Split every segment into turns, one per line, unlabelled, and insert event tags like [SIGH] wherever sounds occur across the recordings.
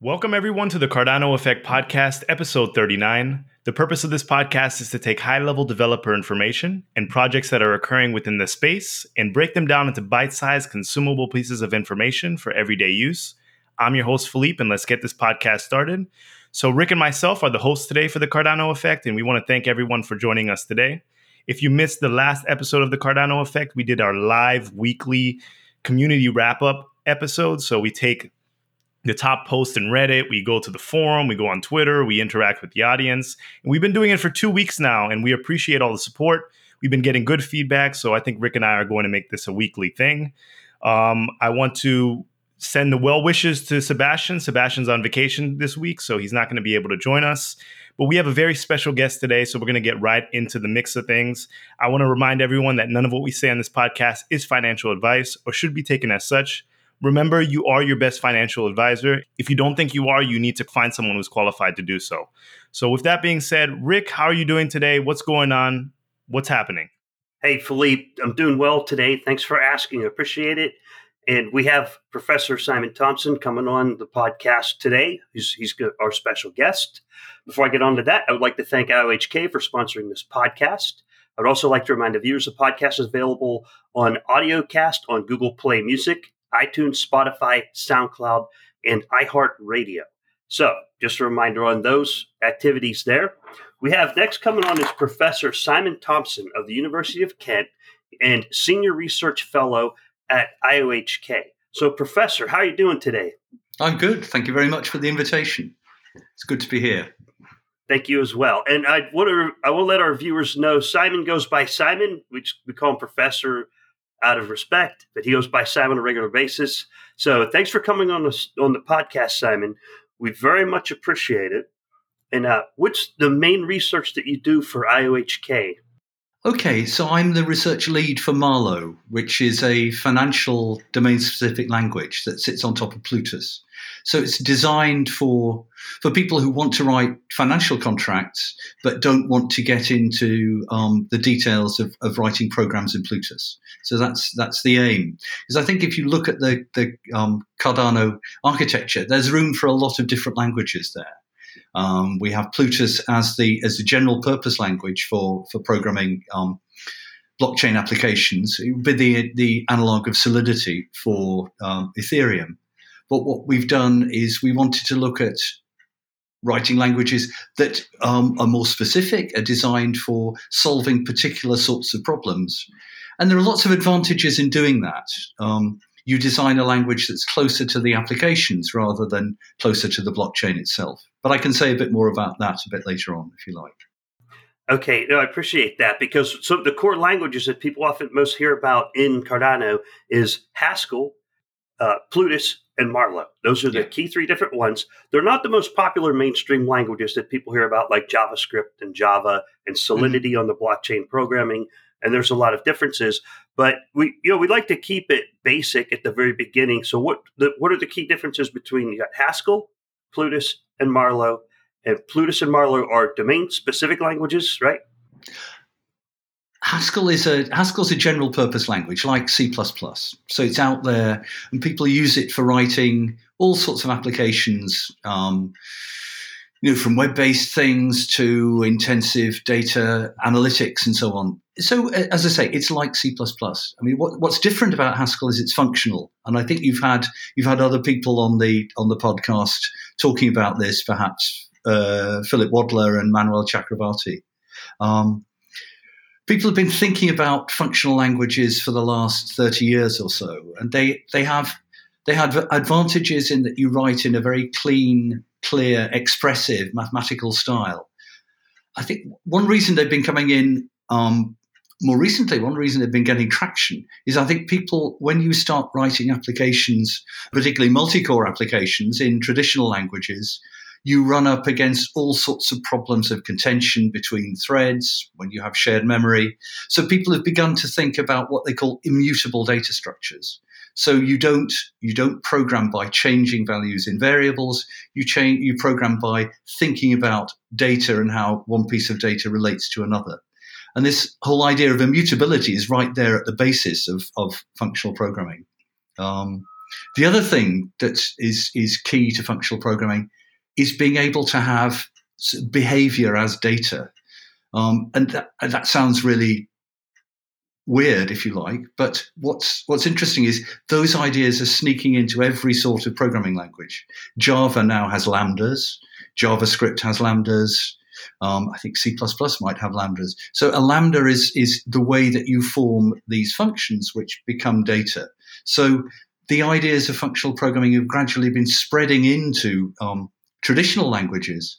Welcome, everyone, to the Cardano Effect Podcast, episode 39. The purpose of this podcast is to take high level developer information and projects that are occurring within the space and break them down into bite sized, consumable pieces of information for everyday use. I'm your host, Philippe, and let's get this podcast started. So, Rick and myself are the hosts today for the Cardano Effect, and we want to thank everyone for joining us today. If you missed the last episode of the Cardano Effect, we did our live weekly community wrap up episode. So, we take the top post in Reddit. We go to the forum, we go on Twitter, we interact with the audience. And we've been doing it for two weeks now, and we appreciate all the support. We've been getting good feedback, so I think Rick and I are going to make this a weekly thing. Um, I want to send the well wishes to Sebastian. Sebastian's on vacation this week, so he's not going to be able to join us. But we have a very special guest today, so we're going to get right into the mix of things. I want to remind everyone that none of what we say on this podcast is financial advice or should be taken as such. Remember, you are your best financial advisor. If you don't think you are, you need to find someone who's qualified to do so. So, with that being said, Rick, how are you doing today? What's going on? What's happening?
Hey, Philippe, I'm doing well today. Thanks for asking. I appreciate it. And we have Professor Simon Thompson coming on the podcast today. He's, he's our special guest. Before I get on to that, I would like to thank IOHK for sponsoring this podcast. I would also like to remind the viewers the podcast is available on AudioCast on Google Play Music iTunes, Spotify, SoundCloud, and iHeartRadio. So, just a reminder on those activities there. We have next coming on is Professor Simon Thompson of the University of Kent and Senior Research Fellow at IOHK. So, Professor, how are you doing today?
I'm good. Thank you very much for the invitation. It's good to be here.
Thank you as well. And I want to I will let our viewers know Simon goes by Simon. which we call him Professor out of respect, but he goes by Simon on a regular basis. So thanks for coming on the, on the podcast, Simon. We very much appreciate it. And uh, what's the main research that you do for IOHK?
Okay, so I'm the research lead for Marlowe, which is a financial domain specific language that sits on top of Plutus. So it's designed for for people who want to write financial contracts but don't want to get into um, the details of, of writing programs in Plutus. So that's that's the aim. Because I think if you look at the the um, Cardano architecture, there's room for a lot of different languages there. Um, we have Plutus as the as the general purpose language for for programming um, blockchain applications. It would be the the analog of Solidity for um, Ethereum. But what we've done is we wanted to look at writing languages that um, are more specific, are designed for solving particular sorts of problems. And there are lots of advantages in doing that. Um, you design a language that's closer to the applications rather than closer to the blockchain itself. But I can say a bit more about that a bit later on, if you like.
Okay, no, I appreciate that because some of the core languages that people often most hear about in Cardano is Haskell, uh, Plutus, and Marlowe. Those are the yeah. key three different ones. They're not the most popular mainstream languages that people hear about, like JavaScript and Java and Solidity mm-hmm. on the blockchain programming and there's a lot of differences. But we, you know, we like to keep it basic at the very beginning. So what the, what are the key differences between you got Haskell, Plutus, and Marlowe? And Plutus and Marlowe are domain specific languages, right?
Haskell is a Haskell's a general purpose language like C++. So it's out there and people use it for writing all sorts of applications. Um, you know, from web-based things to intensive data analytics and so on. So, as I say, it's like C++. I mean, what, what's different about Haskell is it's functional, and I think you've had you've had other people on the on the podcast talking about this, perhaps uh, Philip Wadler and Manuel Chakravarty. Um, people have been thinking about functional languages for the last thirty years or so, and they they have they have advantages in that you write in a very clean clear, expressive mathematical style. I think one reason they've been coming in um, more recently, one reason they've been getting traction is I think people, when you start writing applications, particularly multi core applications in traditional languages, you run up against all sorts of problems of contention between threads when you have shared memory. So people have begun to think about what they call immutable data structures. So you don't you don't program by changing values in variables. You change you program by thinking about data and how one piece of data relates to another. And this whole idea of immutability is right there at the basis of, of functional programming. Um, the other thing that is is key to functional programming is being able to have behavior as data. Um, and that, that sounds really weird, if you like. But what's what's interesting is those ideas are sneaking into every sort of programming language. Java now has lambdas. JavaScript has lambdas. Um, I think C++ might have lambdas. So a lambda is is the way that you form these functions, which become data. So the ideas of functional programming have gradually been spreading into um, traditional languages,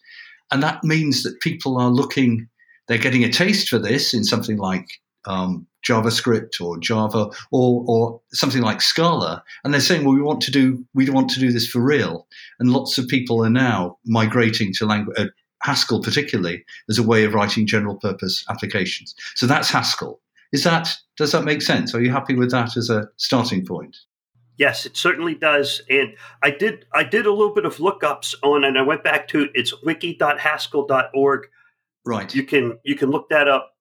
and that means that people are looking. They're getting a taste for this in something like um, JavaScript or Java or or something like Scala, and they're saying, well, we want to do we want to do this for real, and lots of people are now migrating to language. Uh, Haskell, particularly, as a way of writing general purpose applications. So that's Haskell. Is that does that make sense? Are you happy with that as a starting point?
Yes, it certainly does. And I did I did a little bit of lookups on, and I went back to it's wiki.haskell.org.
Right.
You can you can look that up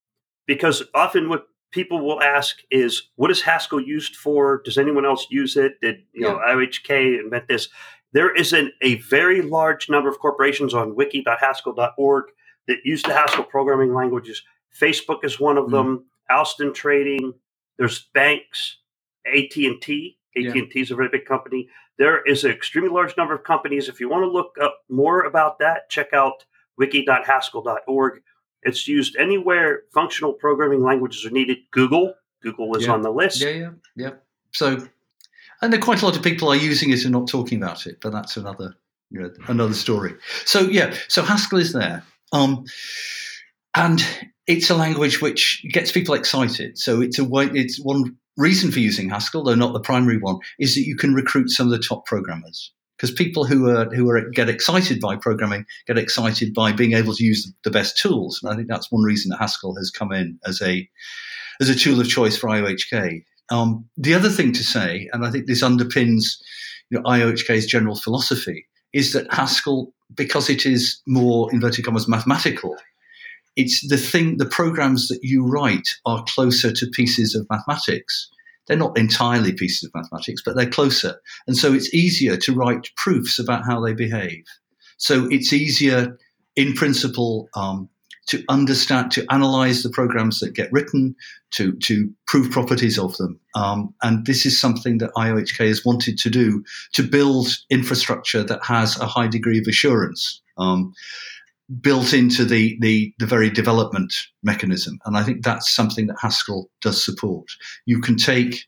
because often what people will ask is what is Haskell used for? Does anyone else use it? Did you yeah. know IHK invent this? There is an, a very large number of corporations on wiki.haskell.org that use the Haskell programming languages. Facebook is one of mm them. Allston Trading. There's banks. AT and T. AT and T is a very big company. There is an extremely large number of companies. If you want to look up more about that, check out wiki.haskell.org. It's used anywhere functional programming languages are needed. Google, Google is
yeah.
on the list.
Yeah, yeah, yeah. So, and there quite a lot of people are using it and not talking about it, but that's another you know, another story. So yeah, so Haskell is there, um, and it's a language which gets people excited. So it's a way. It's one reason for using Haskell, though not the primary one, is that you can recruit some of the top programmers because people who are who are get excited by programming get excited by being able to use the best tools. And I think that's one reason that Haskell has come in as a as a tool of choice for IOHK. Um, the other thing to say, and I think this underpins you know, IOHK's general philosophy, is that Haskell, because it is more inverted commas mathematical, it's the thing, the programs that you write are closer to pieces of mathematics they're not entirely pieces of mathematics, but they're closer. And so it's easier to write proofs about how they behave. So it's easier, in principle, um, to understand, to analyze the programs that get written, to, to prove properties of them. Um, and this is something that IOHK has wanted to do to build infrastructure that has a high degree of assurance. Um, built into the, the, the very development mechanism. And I think that's something that Haskell does support. You can take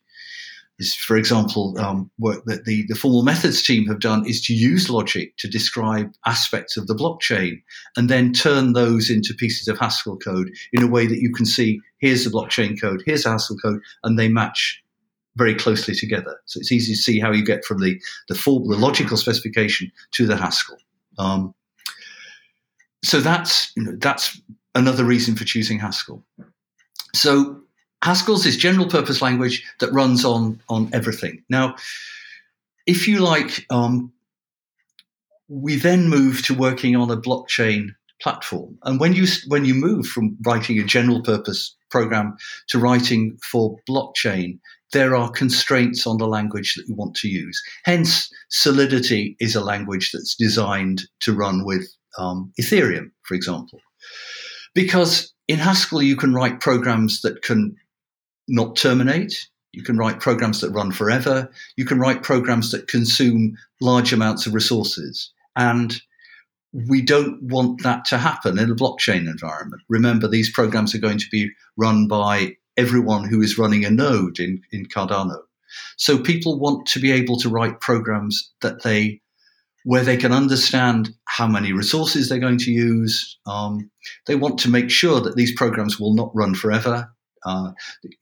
is, for example, um, work that the, the formal methods team have done is to use logic to describe aspects of the blockchain and then turn those into pieces of Haskell code in a way that you can see here's the blockchain code, here's the Haskell code, and they match very closely together. So it's easy to see how you get from the the, full, the logical specification to the Haskell. Um, so that's you know, that's another reason for choosing Haskell. So Haskell's this general purpose language that runs on on everything. Now, if you like, um, we then move to working on a blockchain platform. And when you when you move from writing a general purpose program to writing for blockchain, there are constraints on the language that you want to use. Hence, Solidity is a language that's designed to run with um, Ethereum, for example. Because in Haskell, you can write programs that can not terminate. You can write programs that run forever. You can write programs that consume large amounts of resources. And we don't want that to happen in a blockchain environment. Remember, these programs are going to be run by everyone who is running a node in, in Cardano. So people want to be able to write programs that they where they can understand how many resources they're going to use. Um, they want to make sure that these programs will not run forever. Uh,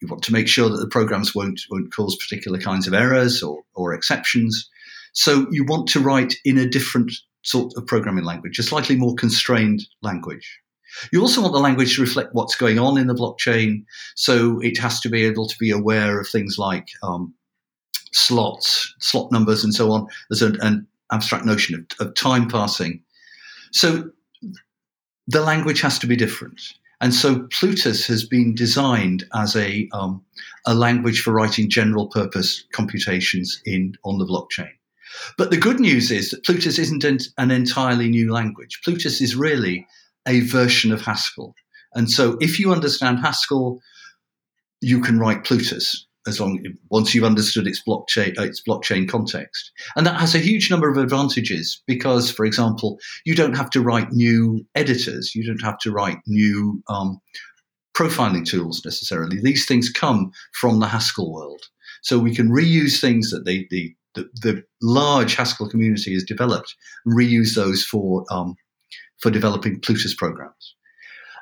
you want to make sure that the programs won't won't cause particular kinds of errors or, or exceptions. So you want to write in a different sort of programming language, a slightly more constrained language. You also want the language to reflect what's going on in the blockchain. So it has to be able to be aware of things like um, slots, slot numbers, and so on, as an, an abstract notion of, of time passing. So the language has to be different. And so Plutus has been designed as a, um, a language for writing general purpose computations in, on the blockchain. But the good news is that Plutus isn't an entirely new language. Plutus is really a version of Haskell. And so if you understand Haskell, you can write Plutus as long once you've understood its blockchain its blockchain context. And that has a huge number of advantages because, for example, you don't have to write new editors, you don't have to write new um, profiling tools necessarily. These things come from the Haskell world, so we can reuse things that they, the the, the large Haskell community has developed, reuse those for um, for developing Plutus programs,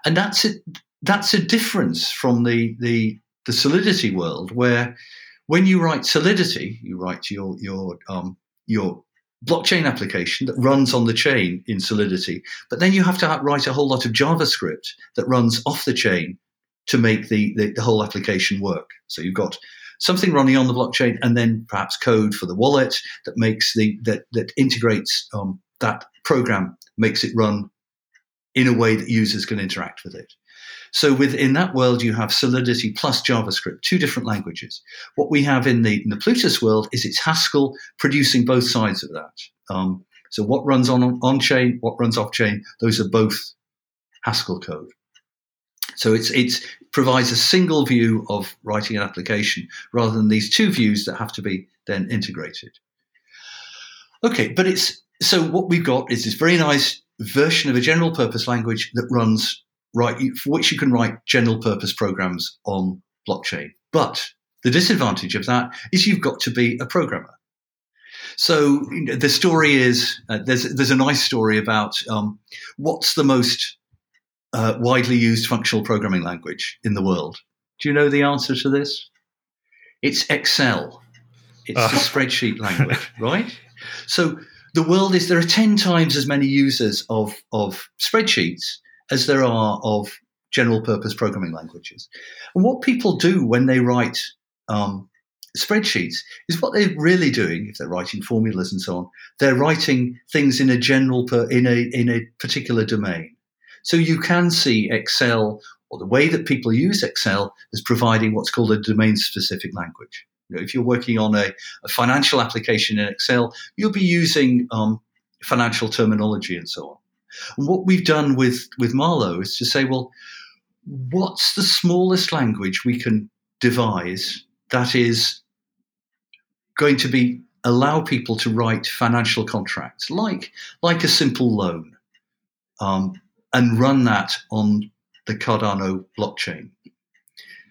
and that's it. That's a difference from the the the Solidity world, where when you write Solidity, you write your your um, your blockchain application that runs on the chain in Solidity, but then you have to write a whole lot of JavaScript that runs off the chain to make the, the, the whole application work. So you've got something running on the blockchain, and then perhaps code for the wallet that makes the that that integrates um, that program, makes it run in a way that users can interact with it. So within that world, you have Solidity plus JavaScript, two different languages. What we have in the, in the Plutus world is it's Haskell producing both sides of that. Um, so what runs on on chain, what runs off chain, those are both Haskell code. So it's it's provides a single view of writing an application rather than these two views that have to be then integrated. Okay, but it's so what we've got is this very nice version of a general purpose language that runs right for which you can write general purpose programs on blockchain. But the disadvantage of that is you've got to be a programmer. So the story is uh, there's there's a nice story about um, what's the most uh, widely used functional programming language in the world. Do you know the answer to this? It's Excel. It's uh. the spreadsheet language, [LAUGHS] right? So the world is there are 10 times as many users of, of spreadsheets as there are of general purpose programming languages. And what people do when they write um, spreadsheets is what they're really doing if they're writing formulas and so on. They're writing things in a general per, in a in a particular domain. So you can see Excel or the way that people use Excel as providing what's called a domain specific language. You know, if you're working on a, a, financial application in Excel, you'll be using um, financial terminology and so on. And what we've done with, with Marlowe is to say, well, what's the smallest language we can devise that is going to be allow people to write financial contracts like like a simple loan um, and run that on the Cardano blockchain.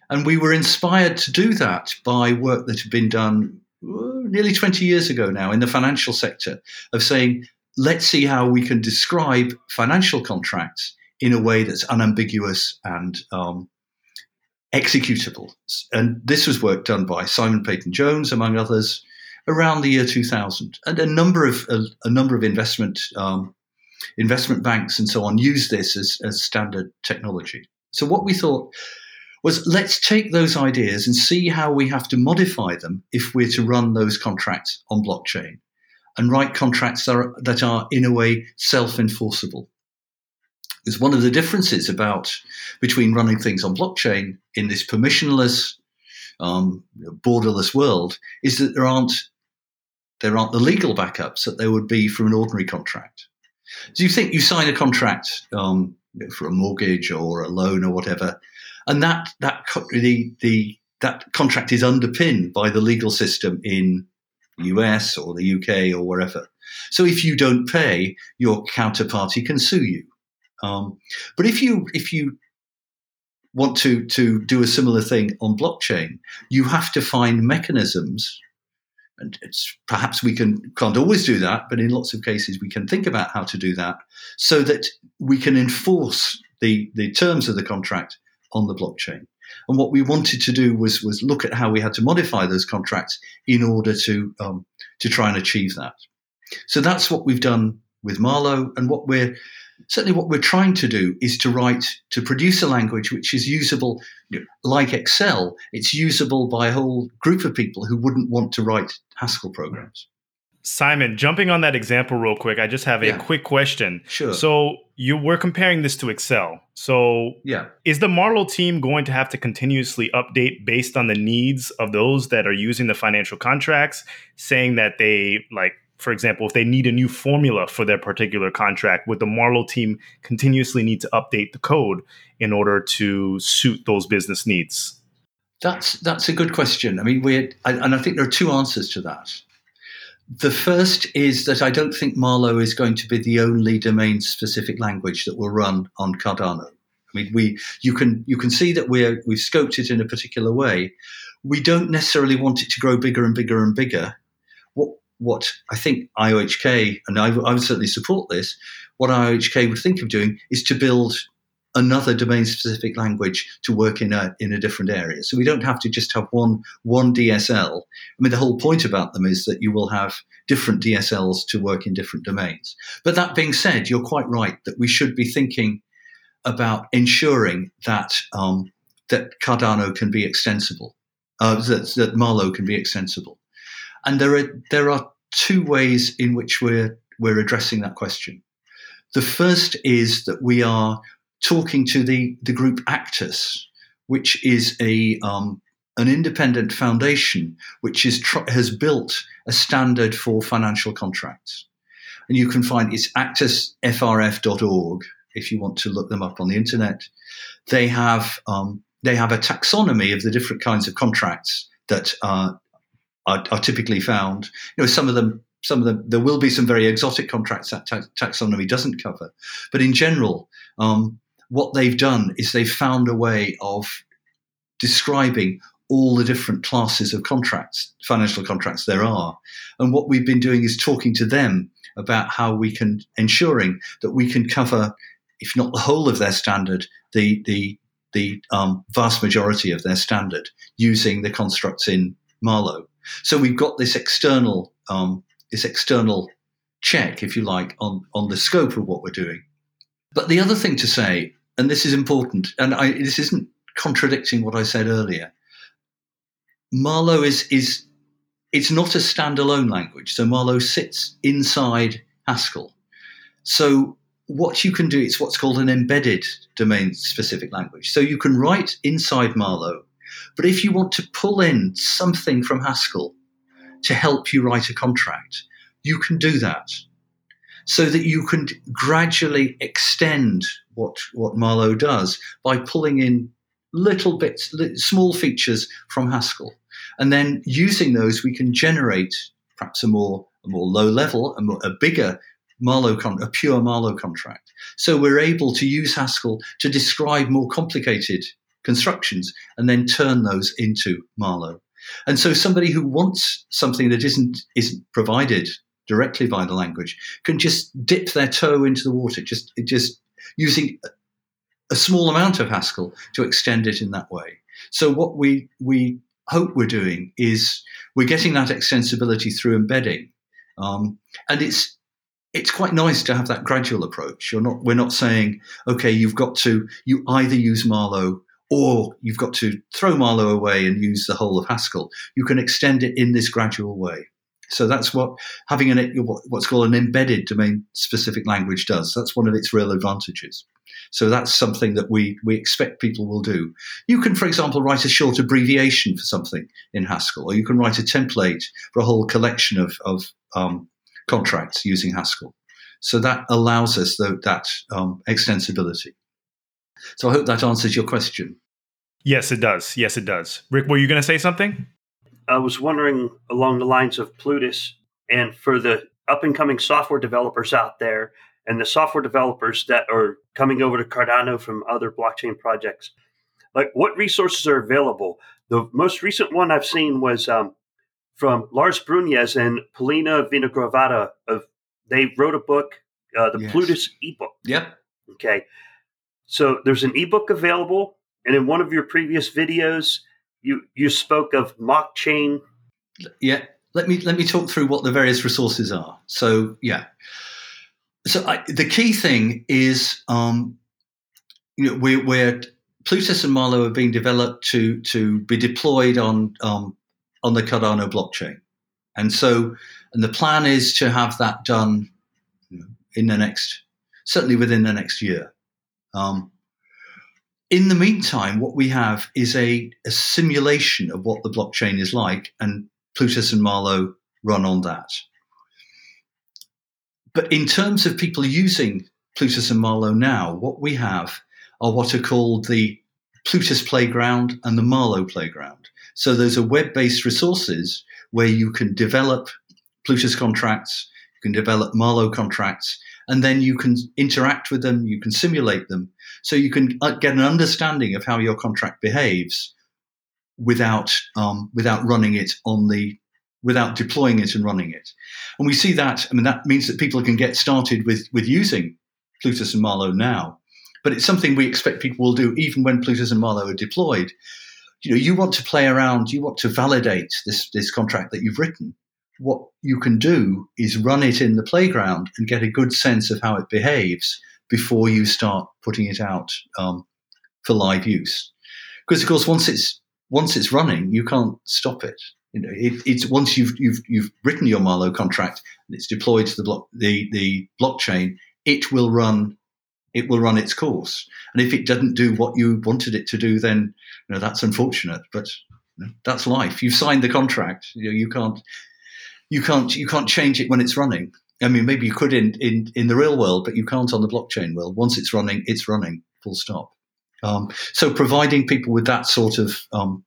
And we were inspired to do that by work that had been done uh, nearly 20 years ago now in the financial sector of saying, let's see how we can describe financial contracts in a way that's unambiguous and um, executable. And this was work done by Simon Peyton Jones, among others, around the year 2000. And a number of a, a number of investment um, investment banks and so on use this as, as standard technology. So what we thought was let's take those ideas and see how we have to modify them if we're to run those contracts on blockchain and write contracts that are, that are in a way self-enforceable. Because one of the differences about between running things on blockchain in this permissionless, um, borderless world is that there aren't there aren't the legal backups that there would be from an ordinary contract. Do you think you sign a contract um, for a mortgage or a loan or whatever, and that that the the that contract is underpinned by the legal system in US or the UK or wherever. So if you don't pay, your counterparty can sue you. Um, but if you if you want to to do a similar thing on blockchain, you have to find mechanisms and perhaps we can can't always do that, but in lots of cases we can think about how to do that so that we can enforce the, the terms of the contract on the blockchain. And what we wanted to do was was look at how we had to modify those contracts in order to um, to try and achieve that. So that's what we've done with Marlowe, and what we're certainly what we're trying to do is to write to produce a language which is usable like excel. It's usable by a whole group of people who wouldn't want to write haskell programs.
Simon jumping on that example real quick i just have a yeah. quick question.
Sure.
So you were comparing this to Excel. So
yeah,
is the Marlowe team going to have to continuously update based on the needs of those that are using the financial contracts, saying that they like for example, if they need a new formula for their particular contract, would the Marlowe team continuously need to update the code in order to suit those business needs?
That's that's a good question. I mean, we and I think there are two answers to that. The first is that I don't think Marlowe is going to be the only domain-specific language that will run on Cardano. I mean, we you can you can see that we're we've scoped it in a particular way. We don't necessarily want it to grow bigger and bigger and bigger. What what I think IOHK and I, I would certainly support this. What IOHK would think of doing is to build another domain specific language to work in a in a different area. So we don't have to just have one one DSL. I mean, the whole point about them is that you will have different DSLs to work in different domains. But that being said, you're quite right that we should be thinking about ensuring that um, that Cardano can be extensible, uh, that, that Marlowe can be extensible. And there are there are two ways in which we're we're addressing that question. The first is that we are talking to the, the group Actus, which is a um, an independent foundation which is tr- has built a standard for financial contracts. And you can find it's actusfrf.org if you want to look them up on the internet. They have um, they have a taxonomy of the different kinds of contracts that are, are, are typically found. You know, some of them some of them there will be some very exotic contracts that ta- taxonomy doesn't cover, but in general, um, what they've done is they've found a way of describing all the different classes of contracts, financial contracts there are. And what we've been doing is talking to them about how we can ensuring that we can cover, if not the whole of their standard, the the the um, vast majority of their standard using the constructs in Marlowe. So we've got this external um, this external check, if you like, on on the scope of what we're doing. But the other thing to say, and this is important, and I, this isn't contradicting what I said earlier. Marlowe is is it's not a standalone language. So Marlowe sits inside Haskell. So what you can do, it's what's called an embedded domain specific language. So you can write inside Marlowe, but if you want to pull in something from Haskell to help you write a contract, you can do that so that you can gradually extend what, what Marlowe does by pulling in little bits, small features from Haskell. And then using those, we can generate perhaps a more, a more low level, a, more, a bigger Marlowe, con- a pure Marlowe contract. So we're able to use Haskell to describe more complicated constructions and then turn those into Marlowe. And so somebody who wants something that isn't isn't provided directly by the language can just dip their toe into the water, just just using a small amount of Haskell to extend it in that way. So what we we hope we're doing is we're getting that extensibility through embedding, um, and it's it's quite nice to have that gradual approach. You're not we're not saying okay, you've got to you either use Marlowe or you've got to throw Marlowe away and use the whole of Haskell. You can extend it in this gradual way. So that's what having an what's called an embedded domain specific language does. That's one of its real advantages. So that's something that we we expect people will do. You can, for example, write a short abbreviation for something in Haskell, or you can write a template for a whole collection of, of um, contracts using Haskell. So that allows us the, that um, extensibility. So I hope that answers your question.
Yes, it does. Yes, it does. Rick, were you going to say something?
I was wondering along the lines of Plutus and for the up and coming software developers out there and the software developers that are coming over to Cardano from other blockchain projects, like what resources are available? The most recent one I've seen was um, from Lars Brünjes and Polina Vinogradova. Of they wrote a book, uh, the yes. Plutus ebook.
Yep.
Okay. So there's an ebook available, and in one of your previous videos, you you spoke of mock chain.
Yeah, let me let me talk through what the various resources are. So yeah, so I, the key thing is, um, you know, we, we're Plutus and Marlowe are being developed to to be deployed on um, on the Cardano blockchain, and so and the plan is to have that done in the next certainly within the next year. Um, in the meantime, what we have is a, a, simulation of what the blockchain is like, and Plutus and Marlowe run on that. But in terms of people using Plutus and Marlowe now, what we have are what are called the Plutus Playground and the Marlowe Playground. So those are web-based resources where you can develop Plutus contracts, you can develop Marlowe contracts, and then you can interact with them, you can simulate them, so you can uh, get an understanding of how your contract behaves without um, without running it on the without deploying it and running it. And we see that. I mean, that means that people can get started with with using Plutus and Marlowe now, but it's something we expect people will do even when Plutus and Marlowe are deployed. You know, you want to play around, you want to validate this this contract that you've written what you can do is run it in the playground and get a good sense of how it behaves before you start putting it out um, for live use. Because of course, once it's once it's running, you can't stop it. You know, it, it's once you've you've you've written your Marlowe contract and it's deployed to the block the the blockchain, it will run it will run its course. And if it doesn't do what you wanted it to do, then you know that's unfortunate. But you know, that's life. You've signed the contract. You know, you can't you can't you can't change it when it's running. I mean, maybe you could in, in, in the real world, but you can't on the blockchain world. Once it's running, it's running, full stop. Um, so providing people with that sort of um,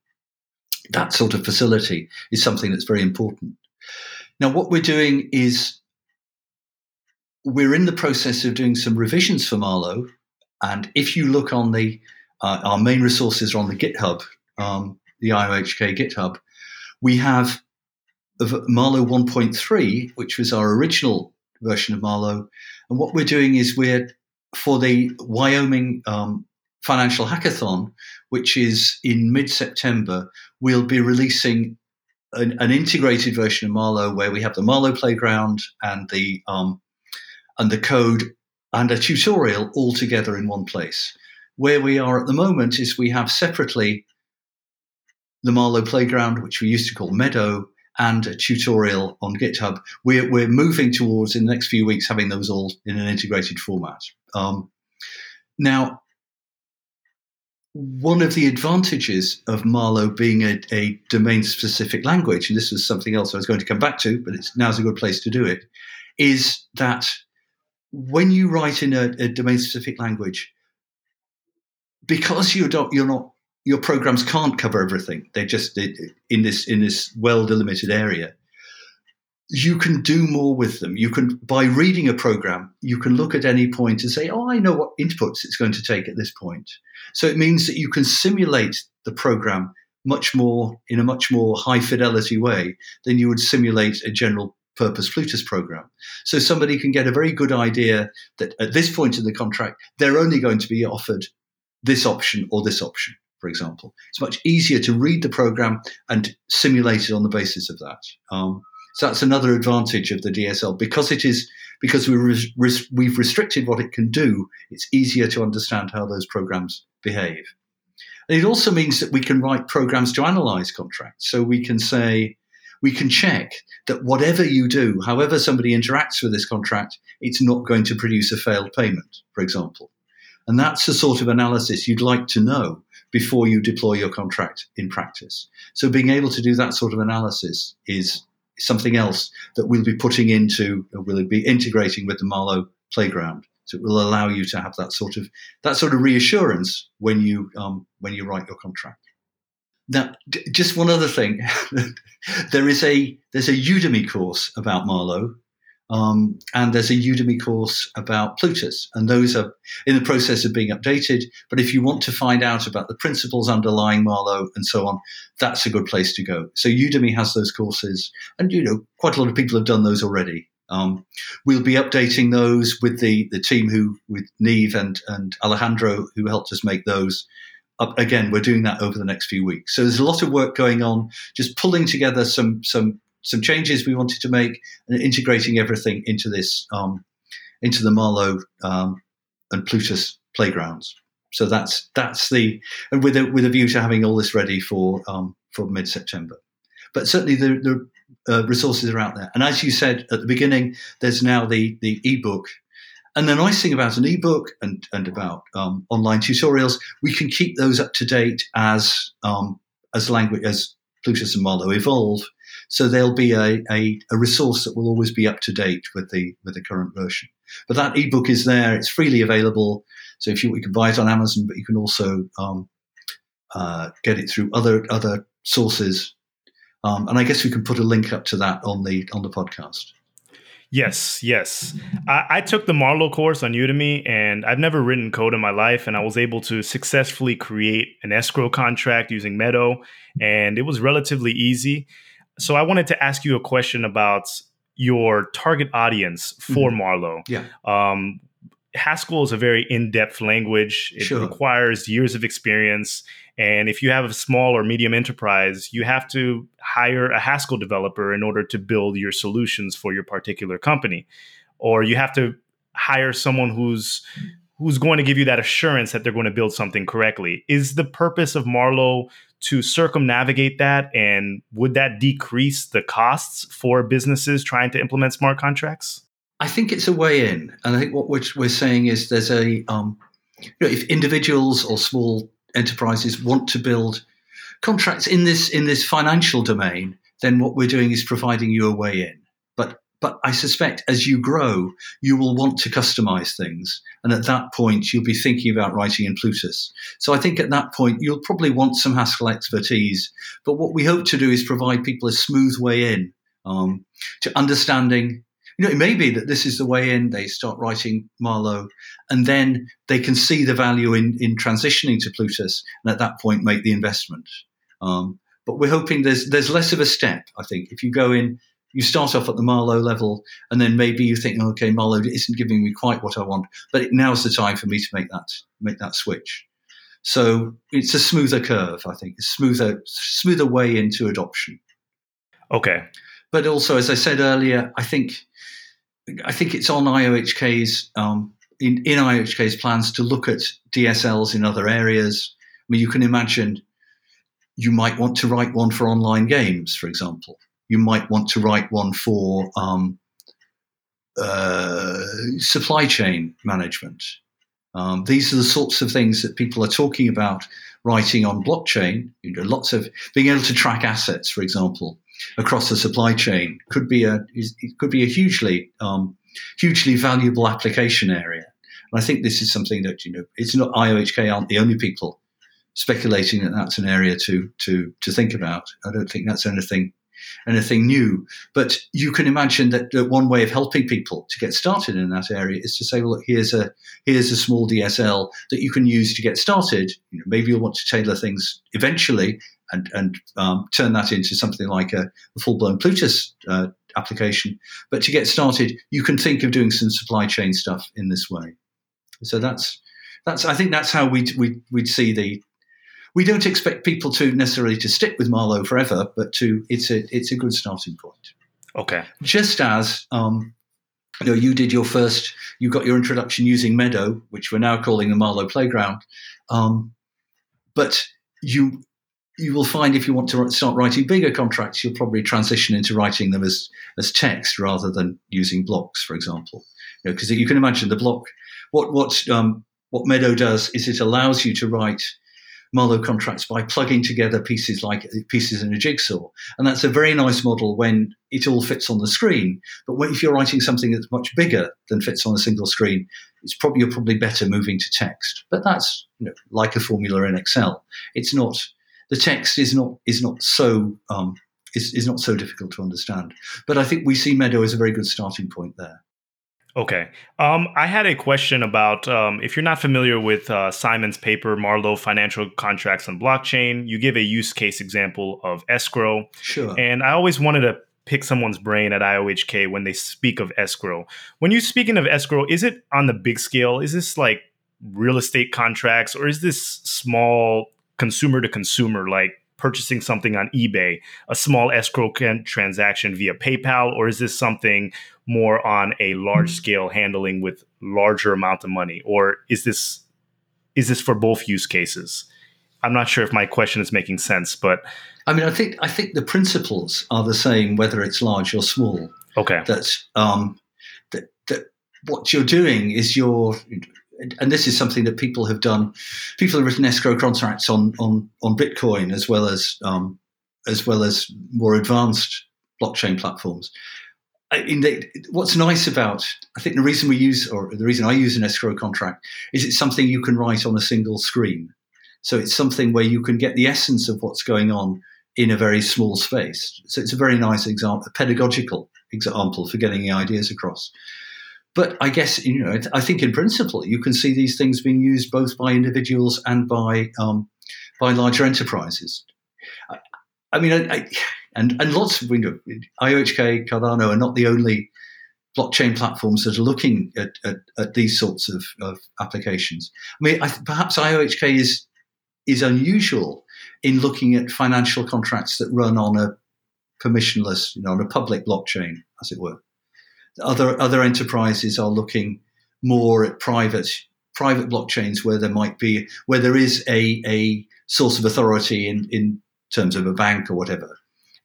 that sort of facility is something that's very important. Now, what we're doing is we're in the process of doing some revisions for Marlowe, and if you look on the uh, our main resources are on the GitHub, um, the IOHK GitHub, we have of Marlowe 1.3, which was our original version of Marlowe. And what we're doing is we're for the Wyoming um, Financial Hackathon, which is in mid September, we'll be releasing an, an, integrated version of Marlowe where we have the Marlowe playground and the um, and the code and a tutorial all together in one place. Where we are at the moment is we have separately the Marlowe playground, which we used to call Meadow, and a tutorial on GitHub. We're, we're moving towards in the next few weeks having those all in an integrated format. Um, now, one of the advantages of Marlowe being a, a domain specific language, and this was something else I was going to come back to, but it's now's a good place to do it, is that when you write in a, a domain specific language, because you don't, you're not your programs can't cover everything. They just in this in this well delimited area. You can do more with them. You can by reading a program, you can look at any point and say, "Oh, I know what inputs it's going to take at this point." So it means that you can simulate the program much more in a much more high fidelity way than you would simulate a general purpose Plutus program. So somebody can get a very good idea that at this point in the contract, they're only going to be offered this option or this option for example. It's much easier to read the program and simulate it on the basis of that. Um, so that's another advantage of the DSL because it is because we res- we've restricted what it can do. It's easier to understand how those programs behave. And it also means that we can write programs to analyze contracts. So we can say, we can check that whatever you do, however somebody interacts with this contract, it's not going to produce a failed payment, for example. And that's the sort of analysis you'd like to know before you deploy your contract in practice. So being able to do that sort of analysis is something else that we'll be putting into, or we'll be integrating with the Marlowe playground. So it will allow you to have that sort of that sort of reassurance when you um, when you write your contract. Now, d- just one other thing, [LAUGHS] there is a there's a Udemy course about Marlowe um, and there's a Udemy course about Plutus, and those are in the process of being updated. But if you want to find out about the principles underlying Marlowe and so on, that's a good place to go. So Udemy has those courses, and you know quite a lot of people have done those already. Um, we'll be updating those with the the team who with Niamh and and Alejandro who helped us make those. Up, again, we're doing that over the next few weeks. So there's a lot of work going on, just pulling together some some some changes we wanted to make and integrating everything into this um, into the Marlowe um, and Plutus playgrounds. So that's that's the and with a with a view to having all this ready for um, for mid September. But certainly the, the uh, resources are out there, and as you said at the beginning, there's now the the ebook, And the nice thing about an ebook and, and about um, online tutorials, we can keep those up to date as um, as language as Plutus and Marlowe evolve. So there'll be a, a, a, resource that will always be up to date with the with the current version. But that ebook is there; it's freely available. So if you, you can buy it on Amazon, but you can also um, uh, get it through other other sources. Um, and I guess we can put a link up to that on the on the podcast.
Yes, yes. I, I, took the Marlowe course on Udemy, and I've never written code in my life, and I was able to successfully create an escrow contract using Meadow, and it was relatively easy. So I wanted to ask you a question about your target audience for mm-hmm. Marlowe.
Yeah.
Um, Haskell is a very in-depth language. It sure. requires years of experience, and if you have a small or medium enterprise, you have to hire a Haskell developer in order to build your solutions for your particular company, or you have to hire someone who's who's going to give you that assurance that they're going to build something correctly. Is the purpose of Marlowe to circumnavigate that, and would that decrease the costs for businesses trying to implement smart contracts?
I think it's a way in, and I think what we're, saying is there's a um, you know, if individuals or small enterprises want to build contracts in this in this financial domain, then what we're doing is providing you a way in. But I suspect as you grow, you will want to customize things, and at that point, you'll be thinking about writing in Plutus. So I think at that point, you'll probably want some Haskell expertise. But what we hope to do is provide people a smooth way in um, to understanding you know, it may be that this is the way in. They start writing Marlowe, and then they can see the value in in transitioning to Plutus, and at that point make the investment. Um, but we're hoping there's there's less of a step. I think if you go in, you start off at the Marlowe level, and then maybe you think, okay, Marlowe isn't giving me quite what I want, but it, now's the time for me to make that make that switch. So it's a smoother curve, I think, a smoother smoother way into adoption.
Okay.
But also, as I said earlier, I think I think it's on IOHK's um, in, in IOHK's plans to look at DSLs in other areas. I mean, you can imagine you might want to write one for online games, for example. You might want to write one for um, uh, supply chain management. Um, these are the sorts of things that people are talking about writing on blockchain. You know, lots of being able to track assets, for example, across the supply chain could be a it could be a hugely um, hugely valuable application area. And I think this is something that you know it's not IOHK aren't the only people speculating that that's an area to to to think about. I don't think that's anything anything new. But you can imagine that, one way of helping people to get started in that area is to say, well, look, here's a here's a small DSL that you can use to get started. You know, maybe you'll want to tailor things eventually and and um, turn that into something like a, a full blown Plutus uh, application. But to get started, you can think of doing some supply chain stuff in this way. So that's that's I think that's how we'd we'd, we'd see the. We don't expect people to necessarily to stick with Marlowe forever, but to it's a it's a good starting point.
Okay.
Just as um, you know, you did your first, you got your introduction using Meadow, which we're now calling the Marlowe Playground. Um, but you you will find if you want to start writing bigger contracts, you'll probably transition into writing them as, as text rather than using blocks, for example. Because you, know, you, can imagine the block. What what um, what Meadow does is it allows you to write Marlowe contracts by plugging together pieces like pieces in a jigsaw, and that's a very nice model when it all fits on the screen. But if you're writing something that's much bigger than fits on a single screen, it's probably you're probably better moving to text. But that's you know, like a formula in Excel. It's not the text is not is not so um, is, is not so difficult to understand. But I think we see Meadow as a very good starting point there.
Okay. Um, I had a question about um, if you're not familiar with uh, Simon's paper, Marlowe Financial Contracts on Blockchain, you give a use case example of escrow.
Sure.
And I always wanted to pick someone's brain at IOHK when they speak of escrow. When you're speaking of escrow, is it on the big scale? Is this like real estate contracts or is this small consumer to consumer, like purchasing something on eBay, a small escrow transaction via PayPal, or is this something more on a large scale handling with larger amount of money, or is this is this for both use cases? I'm not sure if my question is making sense, but
I mean, I think I think the principles are the same whether it's large or small.
Okay.
That um, that, that what you're doing is you're and this is something that people have done. People have written escrow contracts on on on Bitcoin as well as um, as well as more advanced blockchain platforms. I what's nice about I think the reason we use or the reason I use an escrow contract is it's something you can write on a single screen. So it's something where you can get the essence of what's going on in a very small space. So it's a very nice example, a pedagogical example for getting the ideas across. But I guess you know, I think in principle you can see these things being used both by individuals and by um, by larger enterprises. I, I mean, I, I, and and lots of you know, IOHK, Cardano are not the only blockchain platforms that are looking at, at, at these sorts of, of, applications. I mean, perhaps IOHK is is unusual in looking at financial contracts that run on a permissionless, you know, on a public blockchain, as it were. Other other enterprises are looking more at private private blockchains where there might be where there is a, a source of authority in, in terms of a bank or whatever.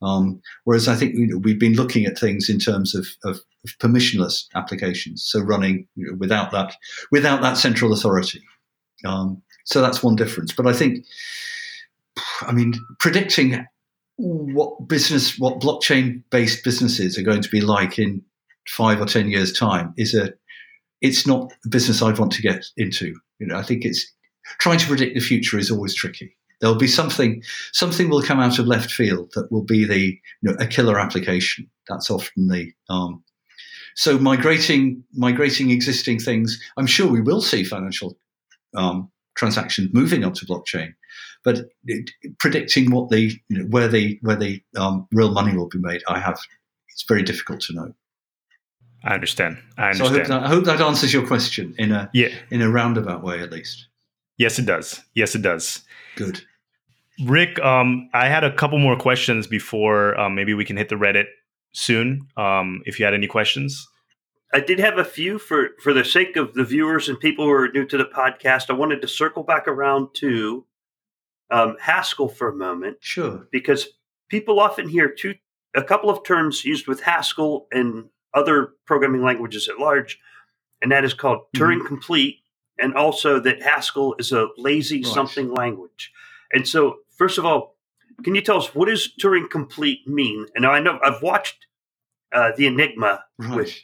Um, whereas I think you know, we've been looking at things in terms of, of, of permissionless applications, so running you know, without that without that central authority. Um, so that's one difference. But I think, I mean, predicting what business, what blockchain based businesses are going to be like in five or ten years' time is a it's not a business I'd want to get into. You know, I think it's trying to predict the future is always tricky. There'll be something something will come out of left field that will be the you know a killer application. That's often the um, so migrating migrating existing things. I'm sure we will see financial um, transactions moving onto blockchain, but it, predicting what the you know, where the where the um, real money will be made, I have it's very difficult to know.
I understand. I understand.
So I hope, that, I hope that answers your question in a yeah. in a roundabout way, at least.
Yes, it does. Yes, it does.
Good.
Rick, um, I had a couple more questions before um, maybe we can hit the Reddit soon. Um, if you had any questions.
I did have a few for for the sake of the viewers and people who are new to the podcast. I wanted to circle back around to um, Haskell for a moment.
Sure.
Because people often hear two a couple of terms used with Haskell and other programming languages at large, and that is called mm-hmm. Turing complete, and also that Haskell is a lazy right. something language. And so, first of all, can you tell us what does Turing complete mean? And I know I've watched uh, the Enigma right. with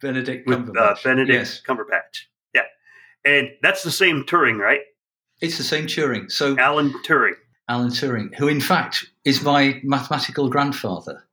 Benedict
with uh, Benedict yes. Cumberbatch. Yeah, and that's the same Turing, right?
It's the same Turing. So
Alan Turing.
Alan Turing, who in fact is my mathematical grandfather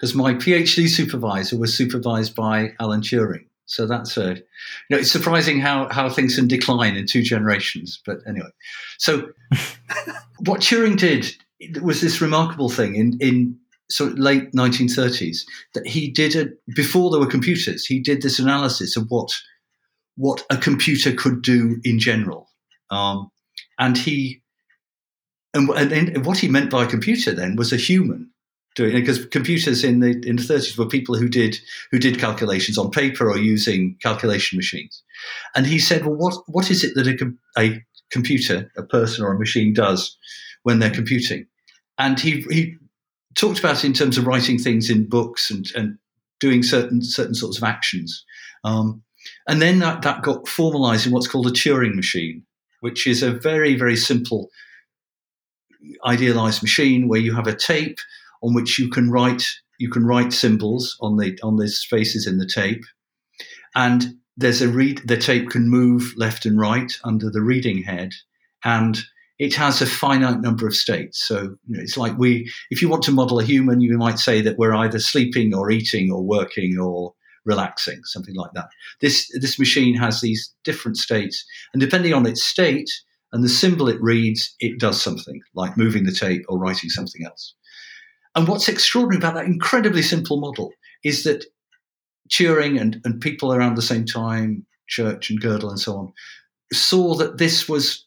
because my PhD supervisor was supervised by Alan Turing. So that's a, you know, it's surprising how, how things can decline in two generations. But anyway, so [LAUGHS] what Turing did was this remarkable thing in, in sort of late 1930s that he did a, before there were computers, he did this analysis of what, what a computer could do in general. Um, and he, and, and what he meant by a computer then was a human doing because computers in the in the 30s were people who did who did calculations on paper or using calculation machines. And he said well what what is it that a, a computer a person or a machine does when they're computing? And he he talked about it in terms of writing things in books and and doing certain certain sorts of actions. Um, and then that, that got formalized in what's called a Turing machine which is a very very simple idealized machine where you have a tape on which you can write you can write symbols on the on the spaces in the tape, and there's a read. The tape can move left and right under the reading head, and it has a finite number of states. So you know, it's like we, if you want to model a human, you might say that we're either sleeping or eating or working or relaxing, something like that. This this machine has these different states, and depending on its state and the symbol it reads, it does something like moving the tape or writing something else. And what's extraordinary about that incredibly simple model is that Turing and, and people around the same time, Church and Gödel and so on, saw that this was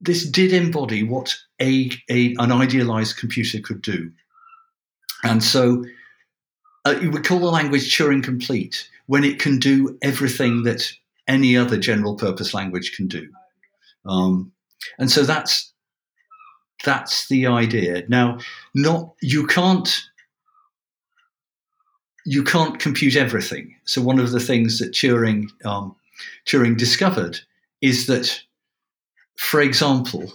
this did embody what a, a an idealized computer could do. And so uh, we call the language Turing complete when it can do everything that any other general purpose language can do. Um, and so that's that's the idea. Now, not you can't you can't compute everything. So one of the things that Turing um, Turing discovered is that, for example,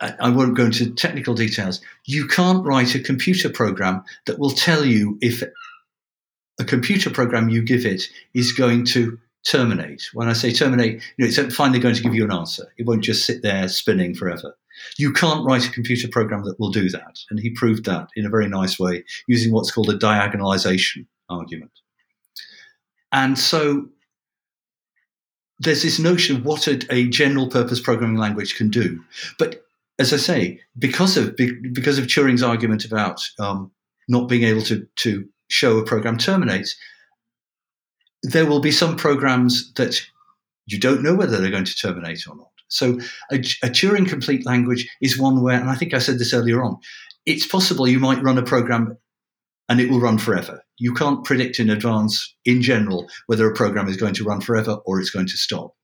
I, won't go into technical details. You can't write a computer program that will tell you if a computer program you give it is going to terminate. When I say terminate, you know, it's finally going to give you an answer. It won't just sit there spinning forever. You can't write a computer program that will do that. And he proved that in a very nice way using what's called a diagonalization argument. And so there's this notion of what a, a general purpose programming language can do. But as I say, because of because of Turing's argument about um, not being able to to show a program terminates, there will be some programs that you don't know whether they're going to terminate or not. So a, a Turing complete language is one where, and I think I said this earlier on, it's possible you might run a program and it will run forever. You can't predict in advance, in general, whether a program is going to run forever or it's going to stop.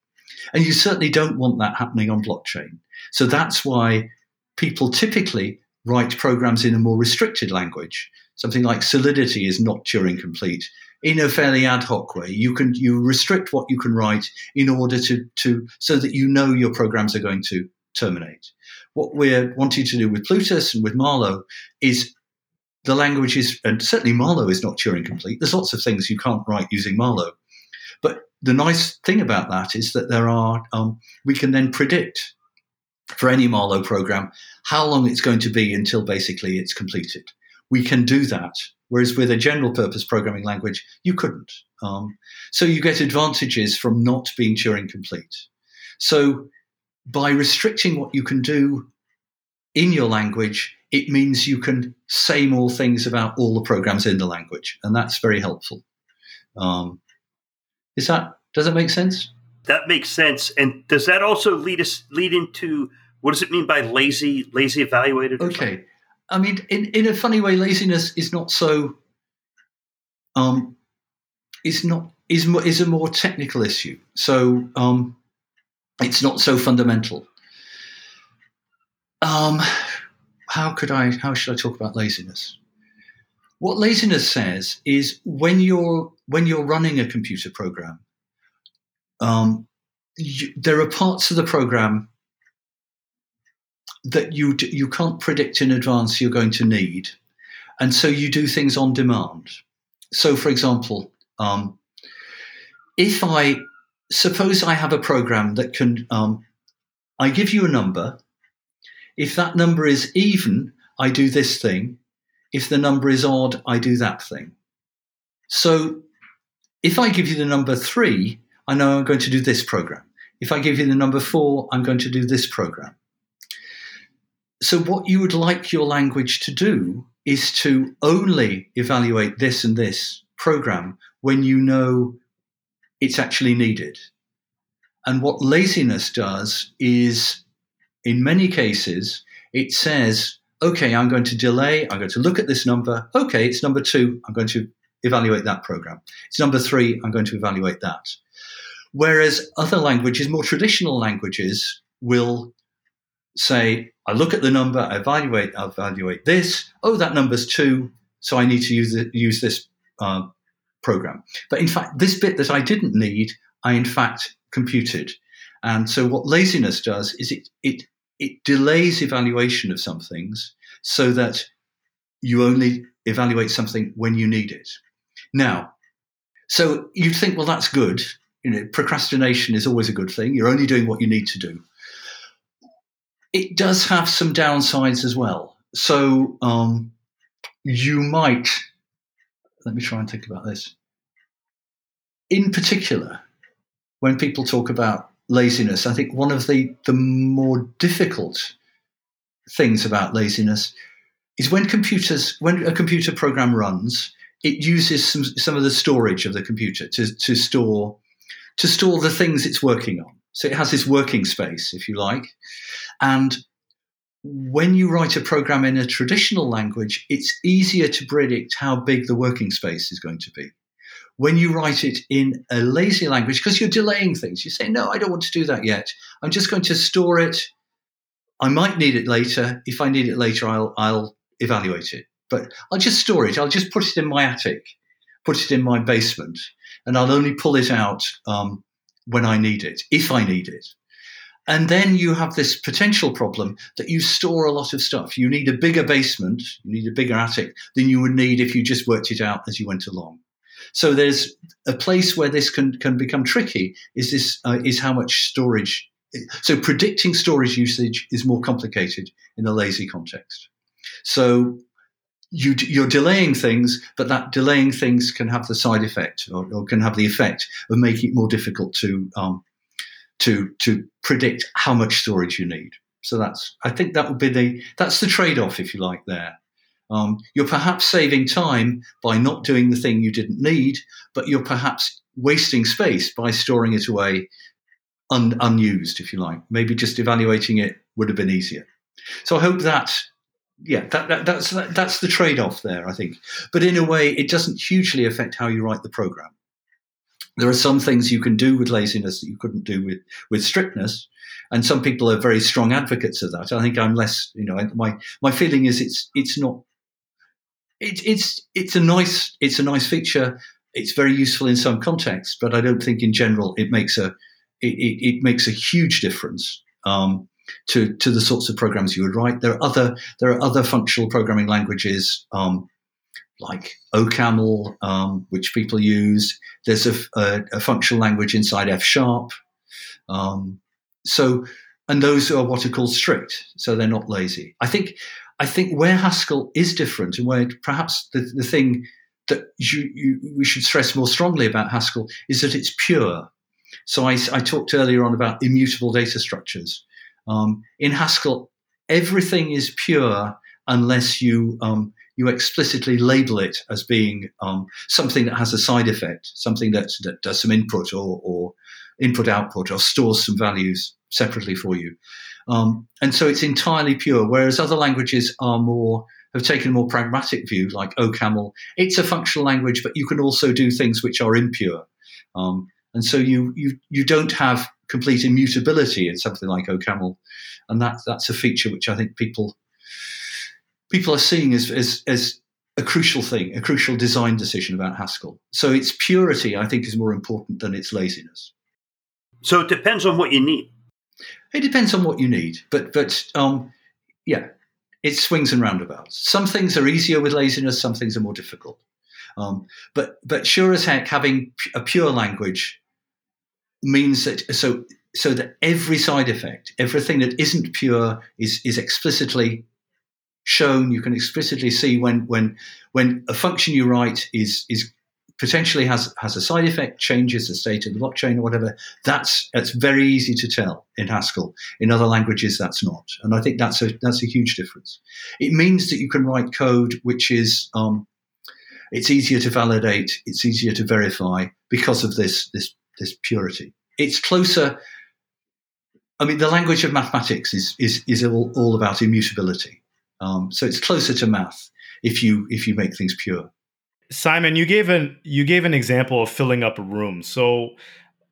And you certainly don't want that happening on blockchain. So that's why people typically write programs in a more restricted language. Something like Solidity is not Turing complete in a fairly ad hoc way. You can you restrict what you can write in order to to so that you know your programs are going to terminate. What we're wanting to do with Plutus and with Marlowe is the language is, and certainly Marlowe is not Turing complete. There's lots of things you can't write using Marlowe, but the nice thing about that is that there are um, we can then predict for any Marlowe program how long it's going to be until basically it's completed. We can do that Whereas with a general purpose programming language, you couldn't. Um, so you get advantages from not being Turing complete. So by restricting what you can do in your language, it means you can say more things about all the programs in the language, and that's very helpful. Um, is that does that make sense?
That makes sense. And does that also lead us lead into what does it mean by lazy lazy evaluated?
Okay. I mean, in, in a funny way, laziness is not so. Um, is not is is a more technical issue. So um, it's not so fundamental. Um, how could I? How should I talk about laziness? What laziness says is when you're when you're running a computer program, um, you, there are parts of the program that you you can't predict in advance you're going to need, and so you do things on demand. So, for example, um, if I suppose I have a program that can, um, I give you a number. If that number is even, I do this thing. If the number is odd, I do that thing. So, if I give you the number three, I know I'm going to do this program. If I give you the number four, I'm going to do this program so what you would like your language to do is to only evaluate this and this program when you know it's actually needed. And what laziness does is, in many cases, it says, okay, I'm going to delay, I'm going to look at this number. Okay, it's number two, I'm going to evaluate that program. It's number three, I'm going to evaluate that. Whereas other languages, more traditional languages, will say, I look at the number, I evaluate, I evaluate this. Oh, that number's two, so I need to use it, use this uh, program. But in fact, this bit that I didn't need, I in fact computed. And so what laziness does is it it it delays evaluation of some things so that you only evaluate something when you need it. Now, so you'd think, well, that's good. You know, procrastination is always a good thing. You're only doing what you need to do it does have some downsides as well. So um, you might, let me try and think about this. In particular, when people talk about laziness, I think one of the, the more difficult things about laziness is when computers, when a computer program runs, it uses some, some of the storage of the computer to, to store to store the things it's working on. So it has this working space, if you like. And when you write a program in a traditional language, it's easier to predict how big the working space is going to be. When you write it in a lazy language, because you're delaying things, you say, no, I don't want to do that yet. I'm just going to store it. I might need it later. If I need it later, I'll, I'll evaluate it. But I'll just store it. I'll just put it in my attic put it in my basement, and I'll only pull it out um, when I need it, if I need it. And then you have this potential problem that you store a lot of stuff. You need a bigger basement, you need a bigger attic than you would need if you just worked it out as you went along. So there's a place where this can, can become tricky is this uh, is how much storage. So predicting storage usage is more complicated in a lazy context. So you, you're delaying things, but that delaying things can have the side effect or, or can have the effect of making it more difficult to um, to to predict how much storage you need. So that's I think that would be the that's the trade off if you like there. Um, you're perhaps saving time by not doing the thing you didn't need, but you're perhaps wasting space by storing it away un, unused, if you like. Maybe just evaluating it would have been easier. So I hope that, yeah, that, that that's that, that's the trade off there. I think, but in a way, it doesn't hugely affect how you write the program there are some things you can do with laziness that you couldn't do with with strictness. And some people are very strong advocates of that. I think i'm less you know my my feeling is it's it's not it, it's it's a nice it's a nice feature. It's very useful in some contexts but i don't think in general it makes a it, it, it makes a huge difference um, to to the sorts of programs you would write. There are other there are other functional programming languages um, like OCaml, um, which people use. There's a, a, a, functional language inside F sharp. Um, so, and those are what are called strict. So they're not lazy. I think, I think where Haskell is different and where perhaps the, the thing that you, you, we should stress more strongly about Haskell is that it's pure. So I, I talked earlier on about immutable data structures. Um, in Haskell, everything is pure unless you um, you explicitly label it as being um, something that has a side effect, something that, that does some input or, or input output or stores some values separately for you. Um, and so it's entirely pure, whereas other languages are more have taken a more pragmatic view, like OCaml. It's a functional language, but you can also do things which are impure. Um, and so you, you you don't have complete immutability in something like OCaml, and that that's a feature which I think people people are seeing as, as, as a crucial thing, a crucial design decision about Haskell. So its purity, I think, is more important than its laziness.
So it depends on what you need.
It depends on what you need, but but um, yeah, it swings and roundabouts. Some things are easier with laziness, some things are more difficult. Um, but but sure as heck, having a pure language means that so so that every side effect, everything that isn't pure, is is explicitly shown. You can explicitly see when when when a function you write is is potentially has has a side effect, changes the state of the blockchain or whatever. That's that's very easy to tell in Haskell. In other languages, that's not, and I think that's a that's a huge difference. It means that you can write code which is um, it's easier to validate, it's easier to verify because of this this this purity. It's closer. I mean, the language of mathematics is is is all, all about immutability. Um, so it's closer to math if you if you make things pure.
Simon, you gave an you gave an example of filling up a room. So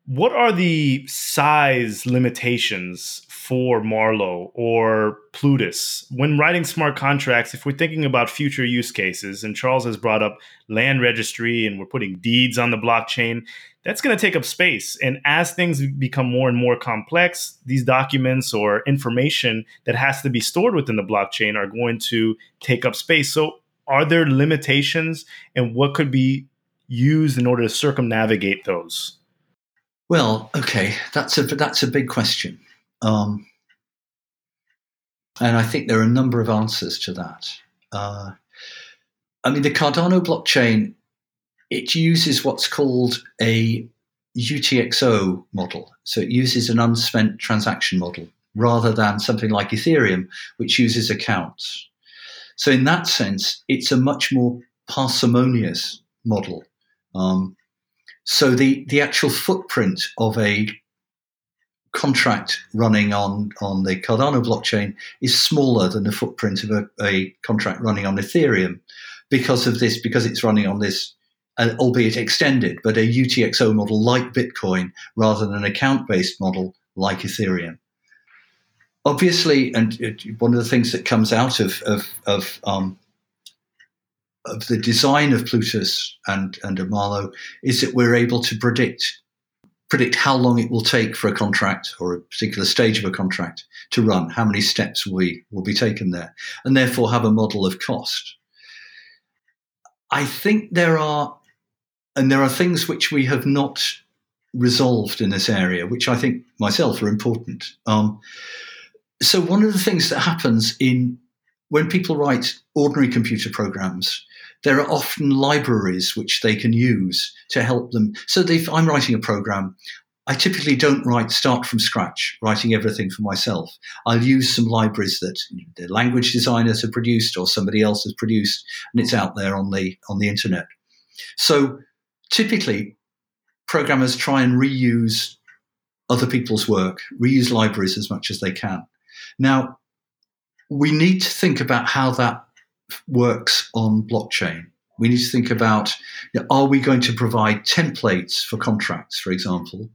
what are the size limitations for Marlowe or Plutus when writing smart contracts? If we're thinking about future use cases, and Charles has brought up land registry and we're putting deeds on the blockchain, that's going to take up space. And as things become more and more complex, these documents or information that has to be stored within the blockchain are going to take up space. So, are there limitations, and what could be used in order to circumnavigate those?
Well, okay, that's a that's a big question, um, and I think there are a number of answers to that. Uh, I mean, the Cardano blockchain it uses what's called a UTXO model, so it uses an unspent transaction model rather than something like Ethereum, which uses accounts. So in that sense, it's a much more parsimonious model. Um, so the, the actual footprint of a contract running on, on the Cardano blockchain is smaller than the footprint of a, a contract running on Ethereum because of this, because it's running on this, uh, albeit extended, but a UTXO model like Bitcoin rather than an account based model like Ethereum. Obviously, and one of the things that comes out of, of, of um, of the design of Plutus and and Marlowe is that we're able to predict predict how long it will take for a contract or a particular stage of a contract to run, how many steps we will be taken there, and therefore have a model of cost. I think there are, and there are things which we have not resolved in this area, which I think myself are important. Um, so one of the things that happens in when people write ordinary computer programs, there are often libraries which they can use to help them. So if I'm writing a program, I typically don't write start from scratch, writing everything for myself. I'll use some libraries that the language designers have produced or somebody else has produced, and it's out there on the on the internet. So typically, programmers try and reuse other people's work, reuse libraries as much as they can. Now, we need to think about how that works on blockchain. We need to think about you know, are we going to provide templates for contracts, for example,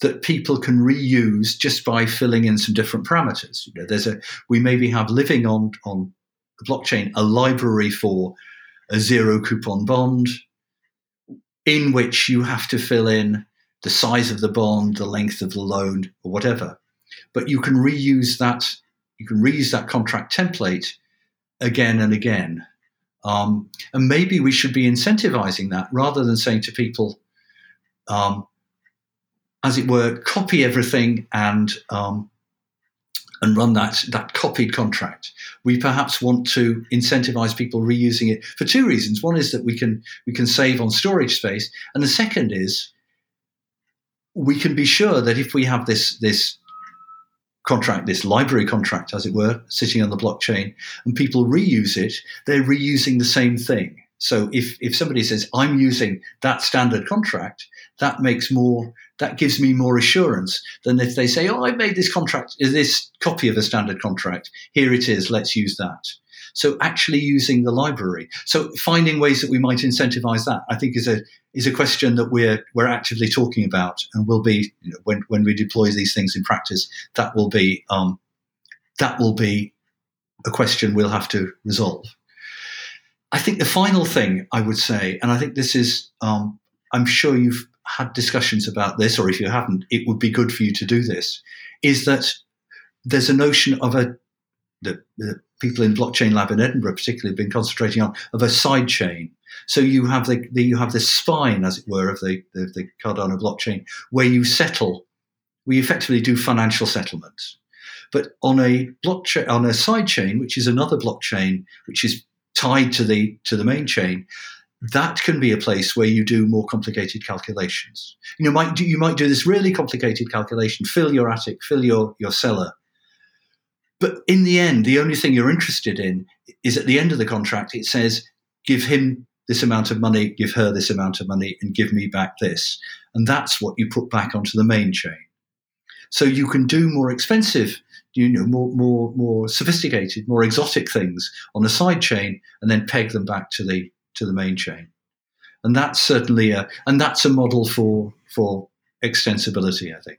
that people can reuse just by filling in some different parameters. You know, there's a we maybe have living on on the blockchain a library for a zero coupon bond in which you have to fill in the size of the bond, the length of the loan, or whatever. But you can reuse that you can reuse that contract template again and again. Um, and maybe we should be incentivizing that rather than saying to people, um, as it were, copy everything and um, and run that that copied contract. We perhaps want to incentivize people reusing it for two reasons. One is that we can we can save on storage space, and the second is we can be sure that if we have this this contract, this library contract, as it were, sitting on the blockchain, and people reuse it, they're reusing the same thing. So if, if somebody says, I'm using that standard contract, that makes more, that gives me more assurance than if they say, oh, I made this contract, this copy of a standard contract. Here it is. Let's use that. So actually using the library. So finding ways that we might incentivize that, I think is a, is a question that we're, we're actively talking about and will be, you know, when, when we deploy these things in practice, that will be, um, that will be a question we'll have to resolve. I think the final thing I would say, and I think this is, um, I'm sure you've had discussions about this, or if you haven't, it would be good for you to do this, is that there's a notion of a, the, the people in blockchain lab in Edinburgh particularly have been concentrating on, of a side chain. So you have the, the you have the spine, as it were, of the, the, the Cardano blockchain, where you settle, we effectively do financial settlements. But on a blockchain, on a side chain, which is another blockchain, which is tied to the to the main chain, that can be a place where you do more complicated calculations. You know, might do, you might do this really complicated calculation, fill your attic, fill your your cellar, but in the end, the only thing you're interested in is at the end of the contract, it says, give him this amount of money, give her this amount of money, and give me back this. And that's what you put back onto the main chain. So you can do more expensive you know, more, more, more sophisticated, more exotic things on a side chain, and then peg them back to the to the main chain. And that's certainly a and that's a model for for extensibility, I think,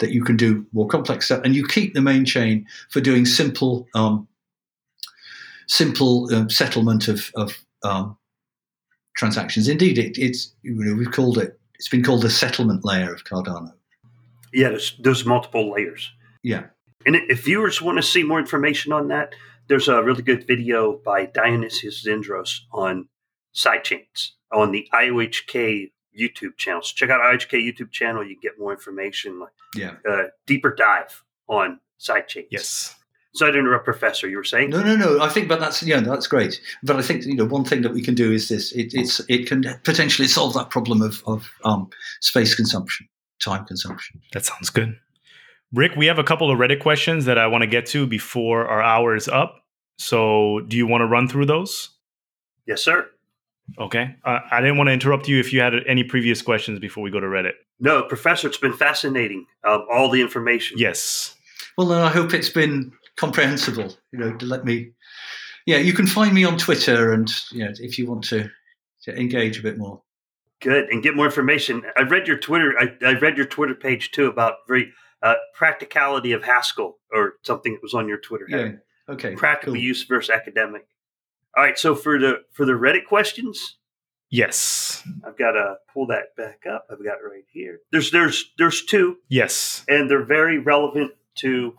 that you can do more complex stuff, and you keep the main chain for doing simple um, simple um, settlement of, of um, transactions. Indeed, it, it's you know, we've called it. It's been called the settlement layer of Cardano.
Yeah, there's, there's multiple layers.
Yeah.
And if viewers want to see more information on that, there's a really good video by Dionysis Zindros on sidechains on the IOHK YouTube channel. So check out IOHK YouTube channel. You get more information, like
yeah,
uh, deeper dive on sidechains.
Yes.
Sorry to interrupt, Professor. You were saying?
No, no, no. I think, but that's yeah, that's great. But I think you know one thing that we can do is this: it, it's it can potentially solve that problem of of um, space consumption, time consumption.
That sounds good. Rick, we have a couple of Reddit questions that I want to get to before our hour is up. So, do you want to run through those?
Yes, sir.
Okay. Uh, I didn't want to interrupt you if you had any previous questions before we go to Reddit.
No, Professor, it's been fascinating. Um, all the information.
Yes.
Well, I hope it's been comprehensible. You know, to let me. Yeah, you can find me on Twitter, and you know, if you want to, to engage a bit more.
Good, and get more information. I read your Twitter. I, I read your Twitter page too about very uh, practicality of Haskell or something that was on your Twitter.
Yeah. Okay.
Practical
cool.
use versus academic. All right, so for the for the Reddit questions,
Yes.
I've got to pull that back up. I've got it right here. There's there's there's two,
Yes.
and they're very relevant to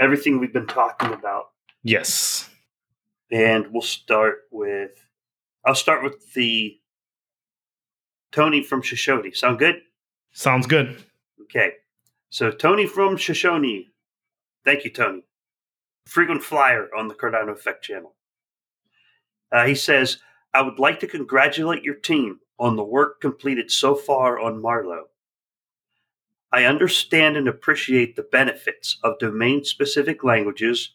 everything we've been talking about.
Yes.
And we'll start with I'll start with the Tony from Shoshone. Sound good?
Sounds good.
Okay. So Tony from Shoshone. Thank you, Tony. Frequent flyer on the Cardano Effect channel. Uh, he says, I would like to congratulate your team on the work completed so far on Marlowe. I understand and appreciate the benefits of domain specific languages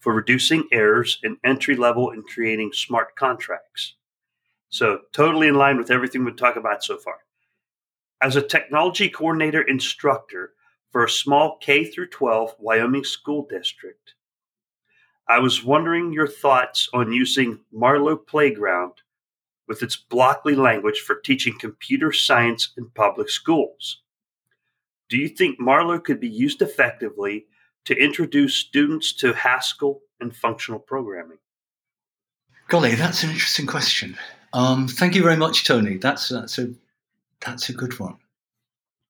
for reducing errors in entry level and creating smart contracts. So, totally in line with everything we've talked about so far. As a technology coordinator instructor for a small K through 12 Wyoming school district, I was wondering your thoughts on using Marlowe Playground with its Blockly language for teaching computer science in public schools. Do you think Marlowe could be used effectively to introduce students to Haskell and functional programming?
Golly, that's an interesting question. Um, thank you very much, Tony. That's that's a that's a good one.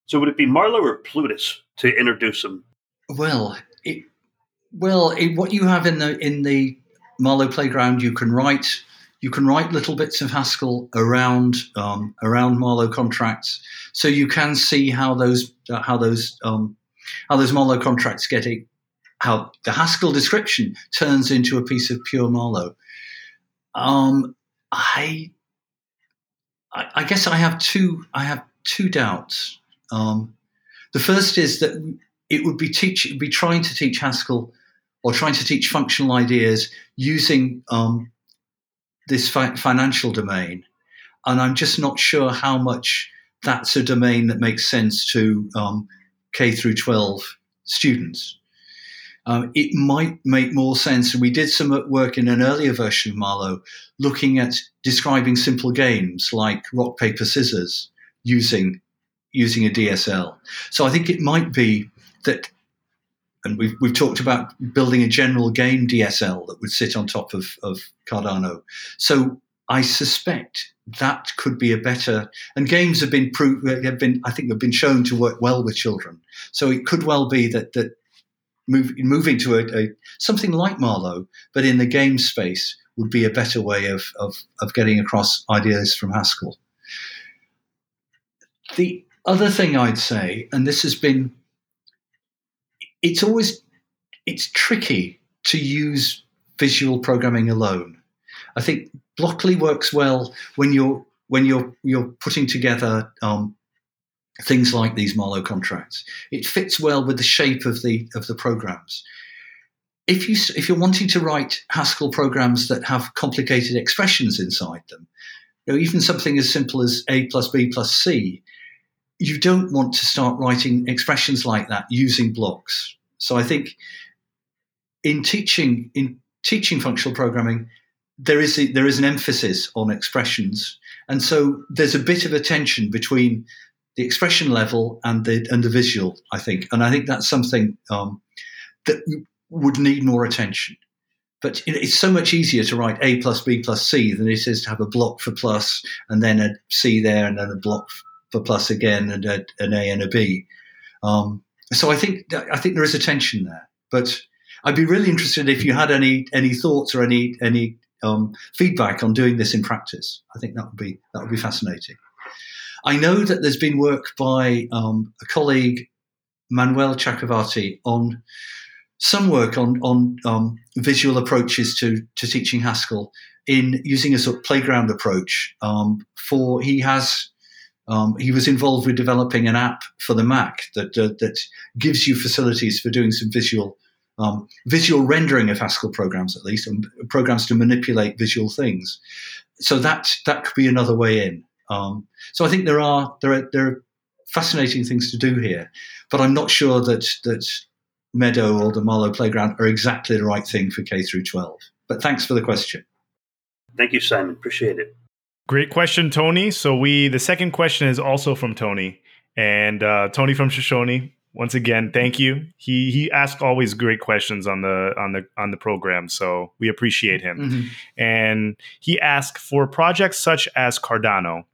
So, would it be Marlowe or Plutus to introduce them?
Well, it, well, it, what you have in the in the Marlowe playground, you can write you can write little bits of Haskell around um, around Marlowe contracts, so you can see how those uh, how those um, how those Marlowe contracts get it, how the Haskell description turns into a piece of pure Marlowe. Um, I, I I guess I have two I have two doubts. Um, the first is that it would be teach be trying to teach Haskell or trying to teach functional ideas using um, this fi- financial domain, and I'm just not sure how much that's a domain that makes sense to um, K through 12 students. Um, it might make more sense, we did some work in an earlier version of Marlowe looking at describing simple games like rock paper scissors using using a DSL. So I think it might be that, and we've, we've talked about building a general game DSL that would sit on top of, of Cardano. So I suspect that could be a better, and games have been proved, have been, I think, have been shown to work well with children. So it could well be that that move, moving to a, a something like Marlowe, but in the game space, would be a better way of, of, of getting across ideas from Haskell. The other thing I'd say, and this has been, it's always, it's tricky to use visual programming alone. I think Blockly works well when you're when you're you're putting together um, things like these Marlowe contracts. It fits well with the shape of the of the programs. If you if you're wanting to write Haskell programs that have complicated expressions inside them, you know, even something as simple as a plus b plus c, you don't want to start writing expressions like that using blocks. So I think in teaching in teaching functional programming, there is a, there is an emphasis on expressions, and so there's a bit of a tension between the expression level and the and the visual. I think, and I think that's something um, that would need more attention. But it's so much easier to write a plus b plus c than it is to have a block for plus and then a c there and then a block for plus again and a, an a and a b. Um, so I think I think there is a tension there, but. I'd be really interested if you had any any thoughts or any any um, feedback on doing this in practice. I think that would be that would be fascinating. I know that there's been work by um, a colleague, Manuel Chakravarty, on some work on on um, visual approaches to to teaching Haskell in using a sort of playground approach. Um, for he has. Um, he was involved with developing an app for the Mac that uh, that gives you facilities for doing some visual um, visual rendering of Haskell programs, at least, and programs to manipulate visual things. So that that could be another way in. Um, so I think there are there are there are fascinating things to do here, but I'm not sure that that Meadow or the Marlowe Playground are exactly the right thing for K through 12. But thanks for the question.
Thank you, Simon. Appreciate it.
Great question, Tony. So we the second question is also from Tony, and uh, Tony from Shoshone once again, thank you. He he asked always great questions on the on the on the program, so we appreciate him. Mm-hmm. And he asked for projects such as Cardano,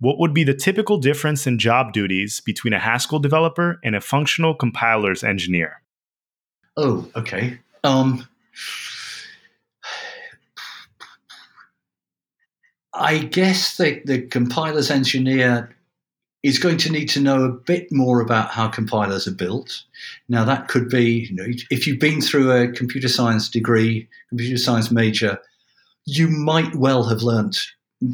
what would be the typical difference in job duties between a Haskell developer and a functional compilers engineer?
Oh, okay. Um, I guess the, the compilers engineer is going to need to know a bit more about how compilers are built. Now, that could be, you know, if you've been through a computer science degree, computer science major, you might well have learnt,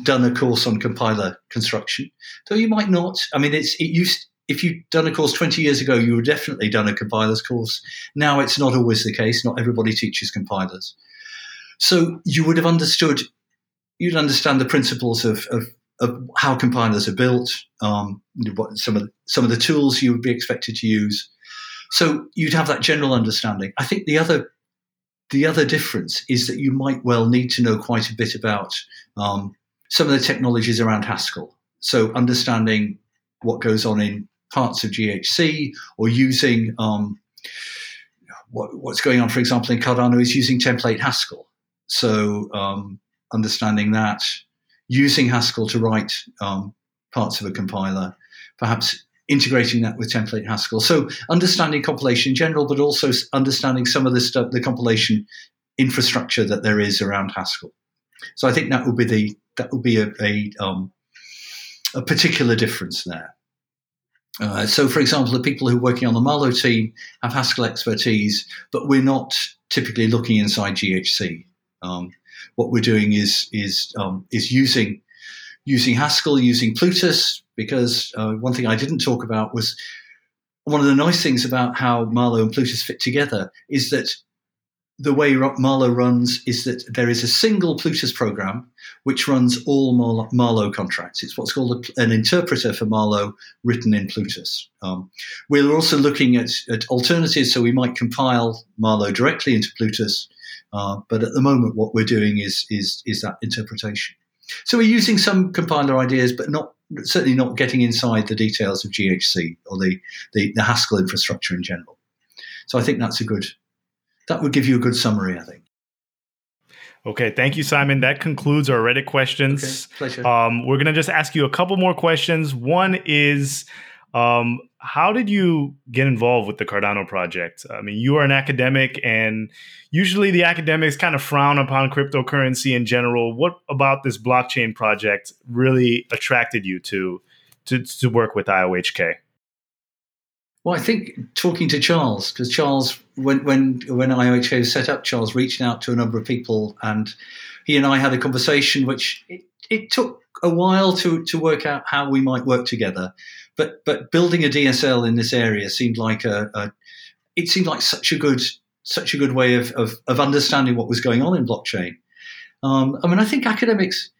done a course on compiler construction, though you might not. I mean, it's it used. If you'd done a course 20 years ago, you would definitely done a compilers course. Now it's not always the case. Not everybody teaches compilers. So you would have understood, you'd understand the principles of, of of how compilers are built, um, what some of some of the tools you would be expected to use. So you'd have that general understanding. I think the other the other difference is that you might well need to know quite a bit about um, some of the technologies around Haskell. So understanding what goes on in parts of GHC or using um, what, what's going on, for example, in Cardano is using template Haskell. So um, understanding that using Haskell to write um, parts of a compiler, perhaps integrating that with template Haskell. So understanding compilation in general, but also understanding some of the stuff, the compilation infrastructure that there is around Haskell. So I think that would be the that would be a a, um, a particular difference there. Uh, so, for example, the people who are working on the Marlowe team have Haskell expertise, but we're not typically looking inside GHC. Um, what we're doing is is um, is using using Haskell, using Plutus, because uh, one thing I didn't talk about was one of the nice things about how Marlowe and Plutus fit together is that the way Marlowe runs is that there is a single Plutus program which runs all Marlowe contracts. It's what's called an interpreter for Marlowe written in Plutus. Um, we're also looking at, at, alternatives, so we might compile Marlowe directly into Plutus uh, but at the moment, what we're doing is is is that interpretation. So we're using some compiler ideas, but not certainly not getting inside the details of GHC or the, the, the Haskell infrastructure in general. So I think that's a good that would give you a good summary. I think.
Okay, thank you, Simon. That concludes our Reddit questions. Okay, pleasure. Um, we're going to just ask you a couple more questions. One is um, how did you get involved with the Cardano project? I mean, you are an academic, and usually the academics kind of frown upon cryptocurrency in general. What about this blockchain project really attracted you to to, to work with IOHK?
Well, I think talking to Charles, because Charles, when when when IOHK was set up, Charles reached out to a number of people, and he and I had a conversation, which it, it took a while to to work out how we might work together. But but building a DSL in this area seemed like a, a it seemed like such a good such a good way of, of, of understanding what was going on in blockchain. Um, I mean, I think academics.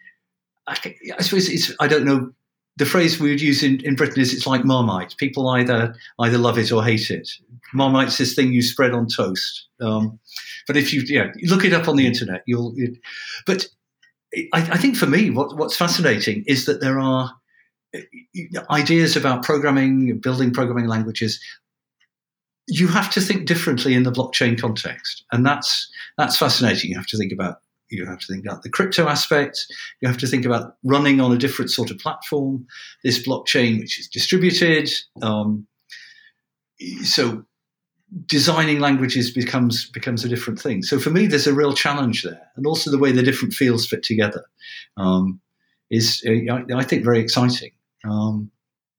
I, I suppose I don't know. The phrase we would use in, in Britain is it's like Marmite. People either either love it or hate it. Marmite's this thing you spread on toast. Um, but if you yeah, look it up on the internet, you'll. It, but I, I, think for me, what, what's fascinating is that there are ideas about programming, building programming languages, you have to think differently in the blockchain context, and that's that's fascinating. You have to think about you have to think about the crypto aspect. You have to think about running on a different sort of platform. This blockchain, which is distributed, um, so designing languages becomes becomes a different thing. So for me, there's a real challenge there, and also the way the different fields fit together um, is, I, I think, very exciting. Um,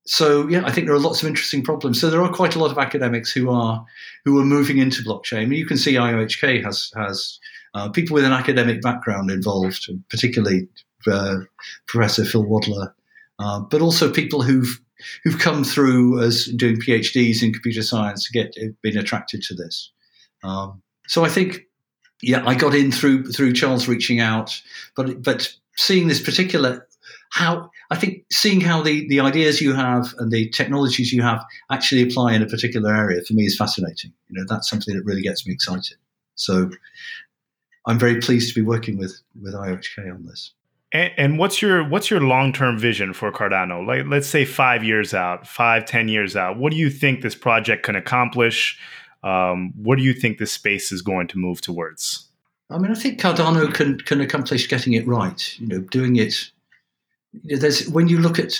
so yeah, I think there are lots of interesting problems. So there are quite a lot of academics who are who are moving into blockchain. You can see IOHK has has uh, people with an academic background involved, particularly uh, Professor Phil Wadler, uh, but also people who've who've come through as doing PhDs in computer science to get been attracted to this. Um, so I think, yeah, I got in through through Charles reaching out, but but seeing this particular how I think seeing how the, the ideas you have and the technologies you have actually apply in a particular area for me is fascinating. You know, that's something that really gets me excited. So I'm very pleased to be working with with IOHK on this.
And, and what's your what's your long term vision for Cardano? Like, let's say five years out, five ten years out. What do you think this project can accomplish? Um, what do you think this space is going to move towards?
I mean, I think Cardano can can accomplish getting it right. You know, doing it. You know, there's when you look at.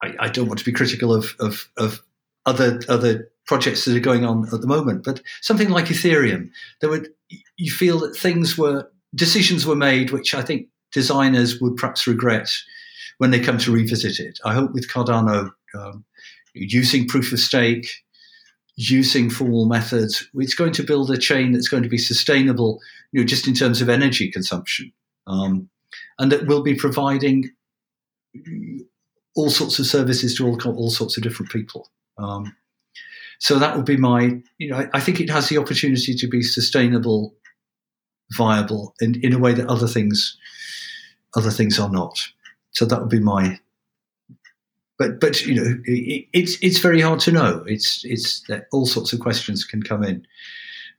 I, I don't want to be critical of, of of other other projects that are going on at the moment, but something like Ethereum, there would you feel that things were decisions were made which I think designers would perhaps regret when they come to revisit it. I hope with Cardano, um, using proof of stake, using formal methods, it's going to build a chain that's going to be sustainable, you know, just in terms of energy consumption, um, and that will be providing all sorts of services to all, all sorts of different people. Um, so that would be my, you know, I, think it has the opportunity to be sustainable, viable, in, in a way that other things, other things are not. So that would be my. But but you know, it, it's it's very hard to know. It's it's all sorts of questions can come in.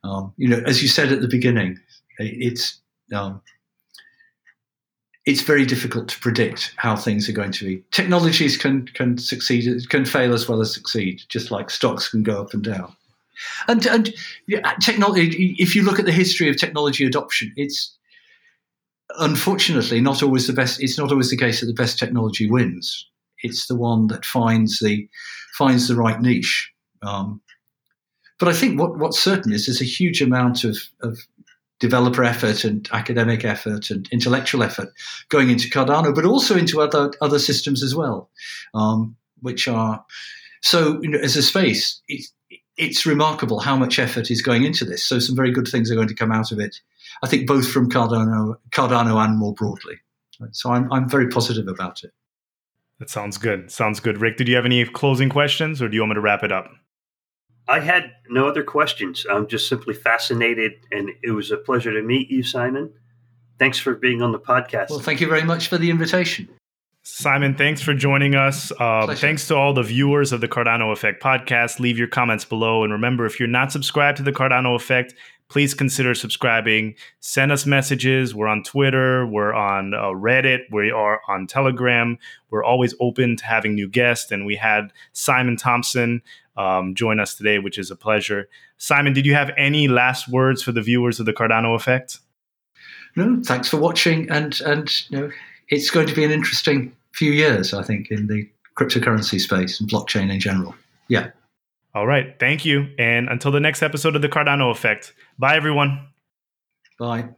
Um, you know, as you said at the beginning, it's um, it's very difficult to predict how things are going to be. Technologies can can succeed, can fail as well as succeed, just like stocks can go up and down. And and technology. If you look at the history of technology adoption, it's unfortunately not always the best. It's not always the case that the best technology wins. It's the one that finds the finds the right niche. Um, but I think what, what's certain is there's a huge amount of, of developer effort and academic effort and intellectual effort going into Cardano, but also into other other systems as well, um, which are so you know, as a space. It's, it's remarkable how much effort is going into this. So some very good things are going to come out of it. I think both from Cardano, Cardano and more broadly. So I'm I'm very positive about it.
That sounds good. Sounds good. Rick, did you have any closing questions, or do you want me to wrap it up?
I had no other questions. I'm just simply fascinated, and it was a pleasure to meet you, Simon. Thanks for being on the podcast.
Well, thank you very much for the invitation.
Simon, thanks for joining us. Uh, thanks to all the viewers of the Cardano Effect podcast. Leave your comments below. And remember, if you're not subscribed to the Cardano Effect, please consider subscribing. Send us messages. We're on Twitter. We're on uh, Reddit. We are on Telegram. We're always open to having new guests. And we had Simon Thompson um, join us today, which is a pleasure. Simon, did you have any last words for the viewers of the Cardano Effect?
No, thanks for watching, and and you know, it's going to be an interesting few years, I think, in the cryptocurrency space and blockchain in general. Yeah.
All right. Thank you. And until the next episode of the Cardano Effect, bye, everyone.
Bye.